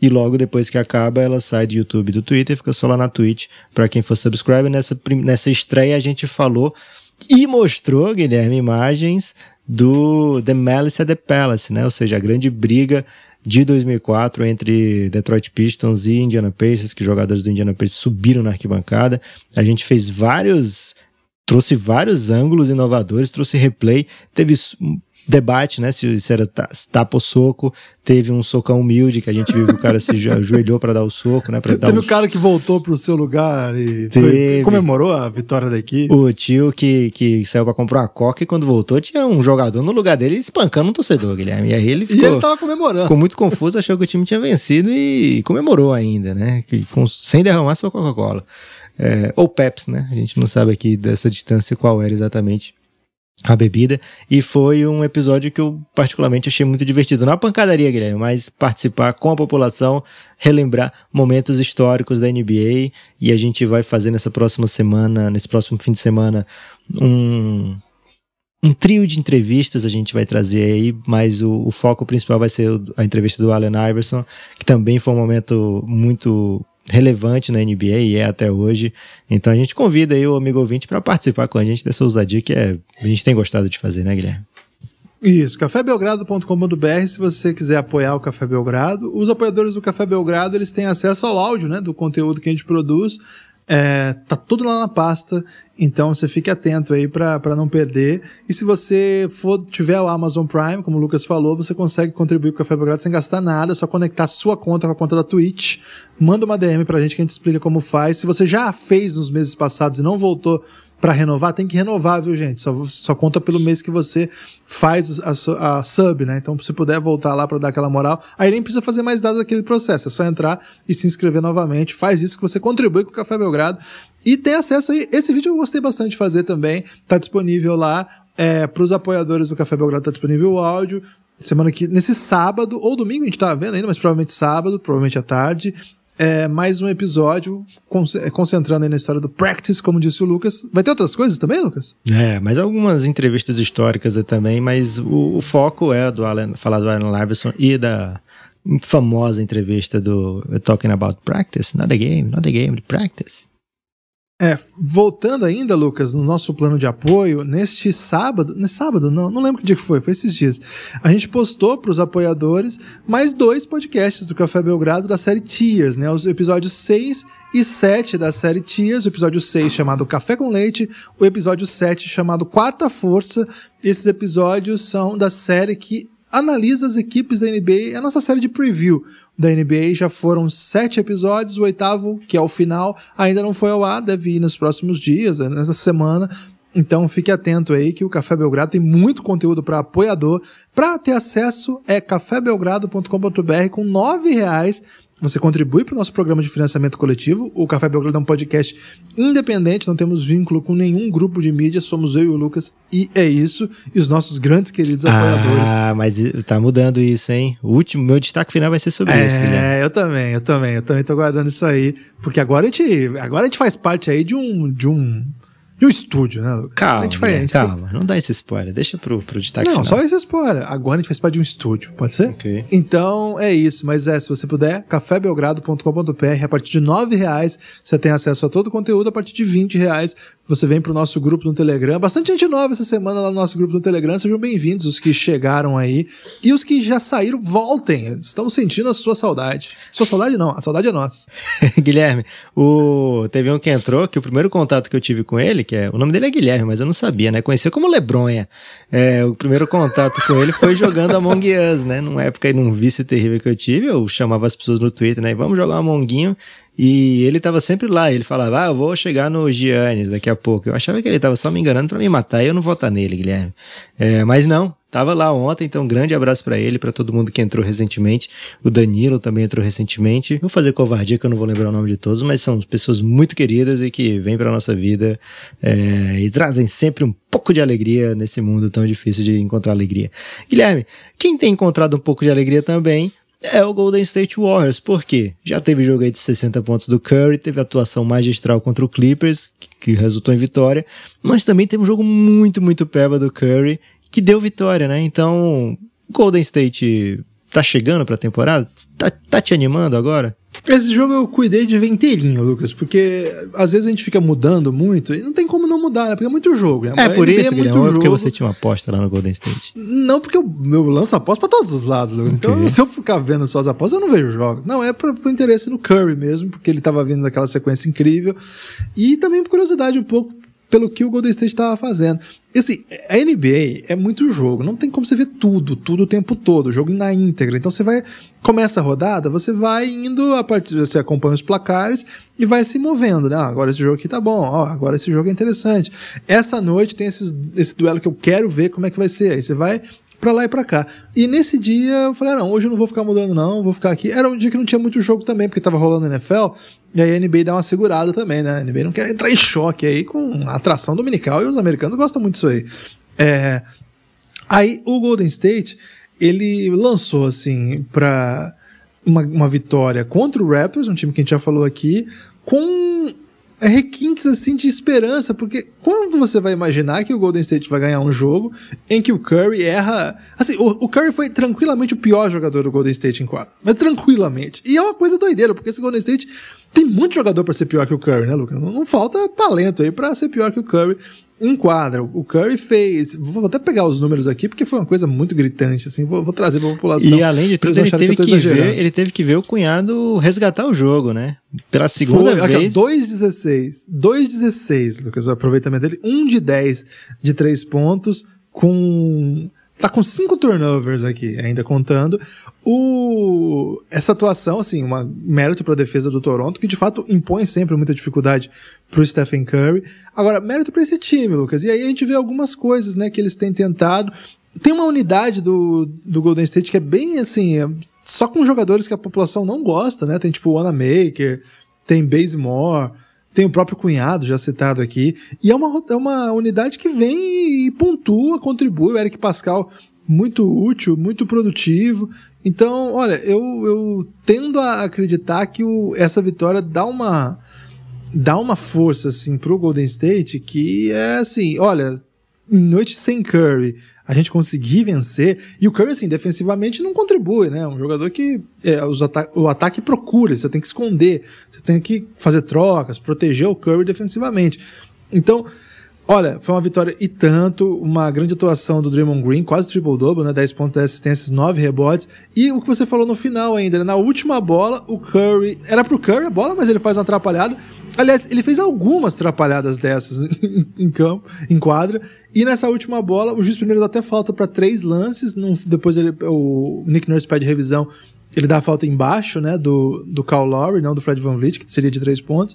E logo depois que acaba, ela sai do YouTube do Twitter, fica só lá na Twitch. Para quem for subscriber, nessa, nessa estreia a gente falou e mostrou, Guilherme, imagens do The Malice at the Palace, né? Ou seja, a grande briga de 2004 entre Detroit Pistons e Indiana Pacers, que jogadores do Indiana Pacers subiram na arquibancada. A gente fez vários trouxe vários ângulos inovadores, trouxe replay, teve debate, né? Se, se era tapa ou soco. Teve um socão humilde que a gente viu que o cara se ajoelhou para dar o soco, né? Pra dar teve o um cara que voltou pro seu lugar e foi, comemorou a vitória da equipe. O tio que, que saiu para comprar uma coca e quando voltou tinha um jogador no lugar dele espancando um torcedor, Guilherme. E aí ele ficou. E ele tava comemorando. Ficou muito confuso, achou que o time tinha vencido e comemorou ainda, né? Com, sem derramar sua Coca-Cola. É, ou Pepsi, né? A gente não sabe aqui dessa distância qual era exatamente a bebida. E foi um episódio que eu particularmente achei muito divertido. Não a pancadaria, Guilherme, mas participar com a população, relembrar momentos históricos da NBA. E a gente vai fazer nessa próxima semana, nesse próximo fim de semana, um, um trio de entrevistas a gente vai trazer aí, mas o, o foco principal vai ser a entrevista do Allen Iverson, que também foi um momento muito relevante na NBA e é até hoje. Então a gente convida aí o amigo ouvinte para participar com a gente dessa ousadia que é, a gente tem gostado de fazer, né, Guilherme? Isso, cafébelgrado.com.br se você quiser apoiar o Café Belgrado. Os apoiadores do Café Belgrado, eles têm acesso ao áudio, né, do conteúdo que a gente produz. É, tá tudo lá na pasta, então você fique atento aí para não perder. E se você for tiver o Amazon Prime, como o Lucas falou, você consegue contribuir com o Café Belgrado sem gastar nada, é só conectar sua conta com a conta da Twitch. Manda uma DM pra gente que a gente explica como faz. Se você já fez nos meses passados e não voltou para renovar, tem que renovar, viu, gente? Só, só conta pelo mês que você faz a, a sub, né? Então, se puder voltar lá para dar aquela moral, aí nem precisa fazer mais nada daquele processo. É só entrar e se inscrever novamente. Faz isso que você contribui com o Café Belgrado. E tem acesso aí. Esse vídeo eu gostei bastante de fazer também. Tá disponível lá. É, para os apoiadores do Café Belgrado tá disponível o áudio. Semana que nesse sábado ou domingo a gente tá vendo ainda, mas provavelmente sábado, provavelmente à tarde é, mais um episódio concentrando aí na história do Practice, como disse o Lucas. Vai ter outras coisas também, Lucas? É, mas algumas entrevistas históricas também, mas o, o foco é do Alan, falar do Alan Iverson e da famosa entrevista do Talking About Practice, not a game, not a game, practice. É, voltando ainda, Lucas, no nosso plano de apoio, neste sábado, nesse sábado, não, não lembro que dia que foi, foi esses dias. A gente postou para os apoiadores mais dois podcasts do Café Belgrado da série Tiers, né? Os episódios 6 e 7 da série Tiers, o episódio 6 chamado Café com Leite, o episódio 7 chamado Quarta Força. Esses episódios são da série que analisa as equipes da NBA, é a nossa série de preview da NBA. Já foram sete episódios, o oitavo, que é o final, ainda não foi ao ar, deve ir nos próximos dias, é nessa semana. Então fique atento aí que o Café Belgrado tem muito conteúdo para apoiador. Para ter acesso é cafébelgrado.com.br com nove reais você contribui para o nosso programa de financiamento coletivo. O Café Belgrado é um podcast independente, não temos vínculo com nenhum grupo de mídia, somos eu e o Lucas, e é isso. E os nossos grandes queridos apoiadores. Ah, mas tá mudando isso, hein? O último, meu destaque final vai ser sobre é, isso, É, eu também, eu também, eu também tô guardando isso aí, porque agora a gente, agora a gente faz parte aí de um, de um e o estúdio, né, Lucas? Calma, a gente faz, a gente calma. Não dá esse spoiler. Deixa pro, pro destaque Não, final. só esse spoiler. Agora a gente faz parte de um estúdio, pode ser? Ok. Então, é isso. Mas é, se você puder, cafébelgrado.com.br, a partir de nove reais você tem acesso a todo o conteúdo. A partir de vinte reais você vem pro nosso grupo no Telegram. Bastante gente nova essa semana lá no nosso grupo no Telegram. Sejam bem-vindos, os que chegaram aí. E os que já saíram, voltem. Estamos sentindo a sua saudade. Sua saudade não, a saudade é nossa. Guilherme, o... teve um que entrou, que o primeiro contato que eu tive com ele, que é, o nome dele é Guilherme, mas eu não sabia, né? Conhecia como Lebronha. É, o primeiro contato com ele foi jogando Among Us, né? Numa época, num vício terrível que eu tive, eu chamava as pessoas no Twitter, né? Vamos jogar um Amonguinho. E ele tava sempre lá, ele falava, ah, eu vou chegar no Giannis daqui a pouco. Eu achava que ele tava só me enganando para me matar e eu não votar nele, Guilherme. É, mas não, tava lá ontem, então um grande abraço para ele, para todo mundo que entrou recentemente. O Danilo também entrou recentemente. Vou fazer covardia que eu não vou lembrar o nome de todos, mas são pessoas muito queridas e que vêm pra nossa vida é, e trazem sempre um pouco de alegria nesse mundo tão difícil de encontrar alegria. Guilherme, quem tem encontrado um pouco de alegria também é o Golden State Warriors. Por quê? Já teve jogo aí de 60 pontos do Curry, teve atuação magistral contra o Clippers, que resultou em vitória, mas também teve um jogo muito, muito peba do Curry, que deu vitória, né? Então, Golden State tá chegando pra temporada? Tá, tá te animando agora? Esse jogo eu cuidei de ver inteirinho, Lucas, porque às vezes a gente fica mudando muito e não tem como não mudar, né? Porque é muito jogo. Né? É, por NBA isso, é muito jogo. porque você tinha uma aposta lá no Golden State. Não, porque eu, eu lanço aposta pra todos os lados, Lucas. Okay. Então, se eu ficar vendo só as apostas, eu não vejo jogos. Não, é pro, pro interesse no Curry mesmo, porque ele tava vindo daquela sequência incrível. E também por curiosidade um pouco pelo que o Golden State estava fazendo. E assim, a NBA é muito jogo, não tem como você ver tudo, tudo o tempo todo, o jogo na íntegra. Então você vai, começa a rodada, você vai indo a partir, você acompanha os placares e vai se movendo, né? Ah, agora esse jogo aqui tá bom, ó, agora esse jogo é interessante. Essa noite tem esses, esse duelo que eu quero ver como é que vai ser. Aí você vai pra lá e pra cá. E nesse dia eu falei, ah, não, hoje eu não vou ficar mudando não, vou ficar aqui. Era um dia que não tinha muito jogo também, porque tava rolando NFL, e aí a NBA dá uma segurada também, né? A NBA não quer entrar em choque aí com a atração dominical, e os americanos gostam muito disso aí. É... Aí o Golden State, ele lançou assim pra uma, uma vitória contra o Raptors, um time que a gente já falou aqui, com requintes assim de esperança, porque quando você vai imaginar que o Golden State vai ganhar um jogo em que o Curry erra. Assim, o, o Curry foi tranquilamente o pior jogador do Golden State em quadro. Mas tranquilamente. E é uma coisa doideira, porque esse Golden State tem muito jogador para ser pior que o Curry, né, Lucas? Não, não falta talento aí para ser pior que o Curry um quadro. O Curry fez. Vou até pegar os números aqui, porque foi uma coisa muito gritante, assim. Vou, vou trazer pra população. E além de tudo, ele teve, que, que ver, ele teve que ver o cunhado resgatar o jogo, né? Pela segunda foi, vez. 2,16. 2,16, Lucas. O aproveitamento dele. 1 de 10 de 3 pontos, com tá com cinco turnovers aqui, ainda contando. O essa atuação, assim, uma mérito para a defesa do Toronto, que de fato impõe sempre muita dificuldade para o Stephen Curry. Agora, mérito para esse time, Lucas. E aí a gente vê algumas coisas, né, que eles têm tentado. Tem uma unidade do, do Golden State que é bem assim, é só com jogadores que a população não gosta, né? Tem tipo o Maker, tem Bazemore, tem o próprio cunhado, já citado aqui. E é uma, é uma unidade que vem e pontua, contribui. O Eric Pascal, muito útil, muito produtivo. Então, olha, eu, eu tendo a acreditar que o, essa vitória dá uma dá uma força assim pro Golden State que é assim, olha, noite sem Curry, a gente conseguir vencer. E o Curry, assim, defensivamente não contribui, né? Um jogador que é, ata o ataque procura, você tem que esconder, você tem que fazer trocas, proteger o Curry defensivamente. Então, Olha, foi uma vitória e tanto, uma grande atuação do Draymond Green, quase triple-double, né? 10 pontos, 10 assistências, 9 rebotes. E o que você falou no final ainda, né? Na última bola, o Curry... Era pro Curry a bola, mas ele faz uma atrapalhada. Aliás, ele fez algumas atrapalhadas dessas em campo, em quadra. E nessa última bola, o juiz primeiro dá até falta para três lances. Num, depois ele, o Nick Nurse pede revisão. Ele dá a falta embaixo, né? Do, do Kyle Lowry, não do Fred Van Vliet, que seria de três pontos.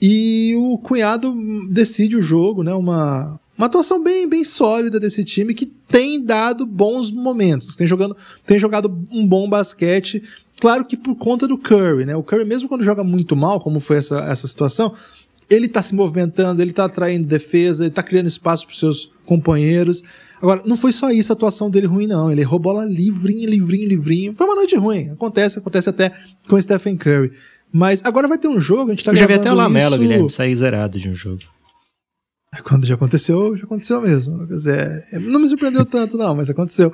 E o cunhado decide o jogo, né? Uma, uma atuação bem, bem sólida desse time que tem dado bons momentos, tem, jogando, tem jogado um bom basquete. Claro que por conta do Curry, né? O Curry, mesmo quando joga muito mal, como foi essa, essa situação, ele tá se movimentando, ele tá atraindo defesa, ele tá criando espaço para seus companheiros. Agora, não foi só isso a atuação dele ruim, não. Ele errou bola livrinho, livrinho, livrinho. Foi uma noite ruim. Acontece, acontece até com o Stephen Curry. Mas agora vai ter um jogo, a gente tá Eu já vi até o Lamelo, isso... Guilherme, sair zerado de um jogo. É, quando já aconteceu, já aconteceu mesmo. Quer dizer, é, não me surpreendeu tanto, não, mas aconteceu.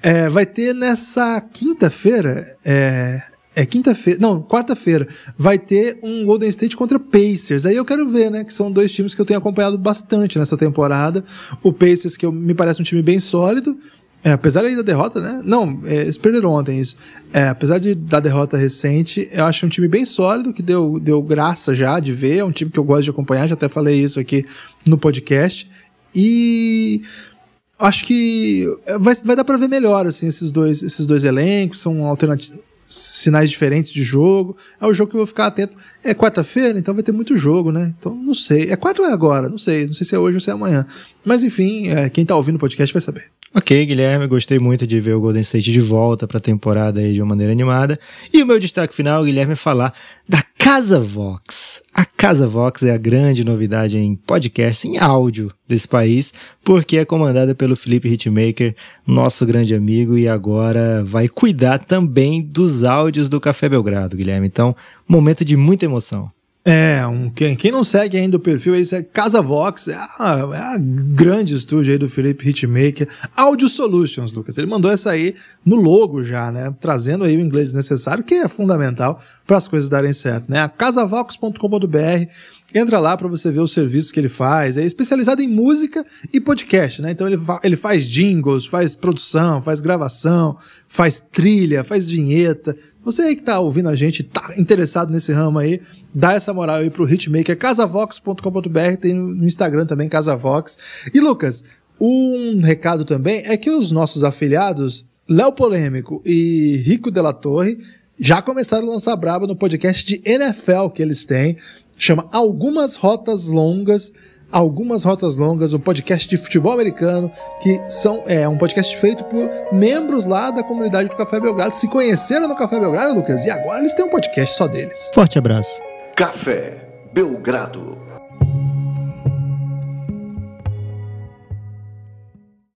É, vai ter nessa quinta-feira, é, é quinta-feira, não, quarta-feira, vai ter um Golden State contra Pacers. Aí eu quero ver, né, que são dois times que eu tenho acompanhado bastante nessa temporada. O Pacers, que eu, me parece um time bem sólido, é, apesar da derrota, né? Não, é, eles perderam ontem isso. É, apesar de, da derrota recente, eu acho um time bem sólido, que deu, deu graça já de ver. É um time que eu gosto de acompanhar, já até falei isso aqui no podcast. E acho que vai, vai dar para ver melhor assim, esses, dois, esses dois elencos, são alternativos sinais diferentes de jogo. É o jogo que eu vou ficar atento. É quarta-feira, então vai ter muito jogo, né? Então não sei. É quarta ou é agora? Não sei. Não sei se é hoje ou se é amanhã. Mas enfim, é, quem tá ouvindo o podcast vai saber. Ok, Guilherme, gostei muito de ver o Golden State de volta para a temporada aí de uma maneira animada. E o meu destaque final, Guilherme, é falar da Casa Vox. A Casa Vox é a grande novidade em podcast, em áudio desse país, porque é comandada pelo Felipe Hitmaker, nosso grande amigo, e agora vai cuidar também dos áudios do Café Belgrado, Guilherme. Então, momento de muita emoção. É, um, quem, quem não segue ainda o perfil, esse é Casa Vox, é a, é a grande estúdio aí do Felipe Hitmaker. Audio Solutions, Lucas. Ele mandou essa aí no logo já, né? Trazendo aí o inglês necessário, que é fundamental para as coisas darem certo, né? casavox.com.br. Entra lá para você ver os serviços que ele faz. É especializado em música e podcast, né? Então ele, ele faz jingles, faz produção, faz gravação, faz trilha, faz vinheta. Você aí que tá ouvindo a gente, tá interessado nesse ramo aí, dá essa moral aí pro Hitmaker, casavox.com.br, tem no Instagram também, Casavox. E Lucas, um recado também é que os nossos afiliados, Léo Polêmico e Rico Della Torre, já começaram a lançar braba no podcast de NFL que eles têm, chama Algumas Rotas Longas, Algumas Rotas Longas, um podcast de futebol americano, que são é um podcast feito por membros lá da comunidade do Café Belgrado. Se conheceram no Café Belgrado, Lucas, e agora eles têm um podcast só deles. Forte abraço. Café Belgrado.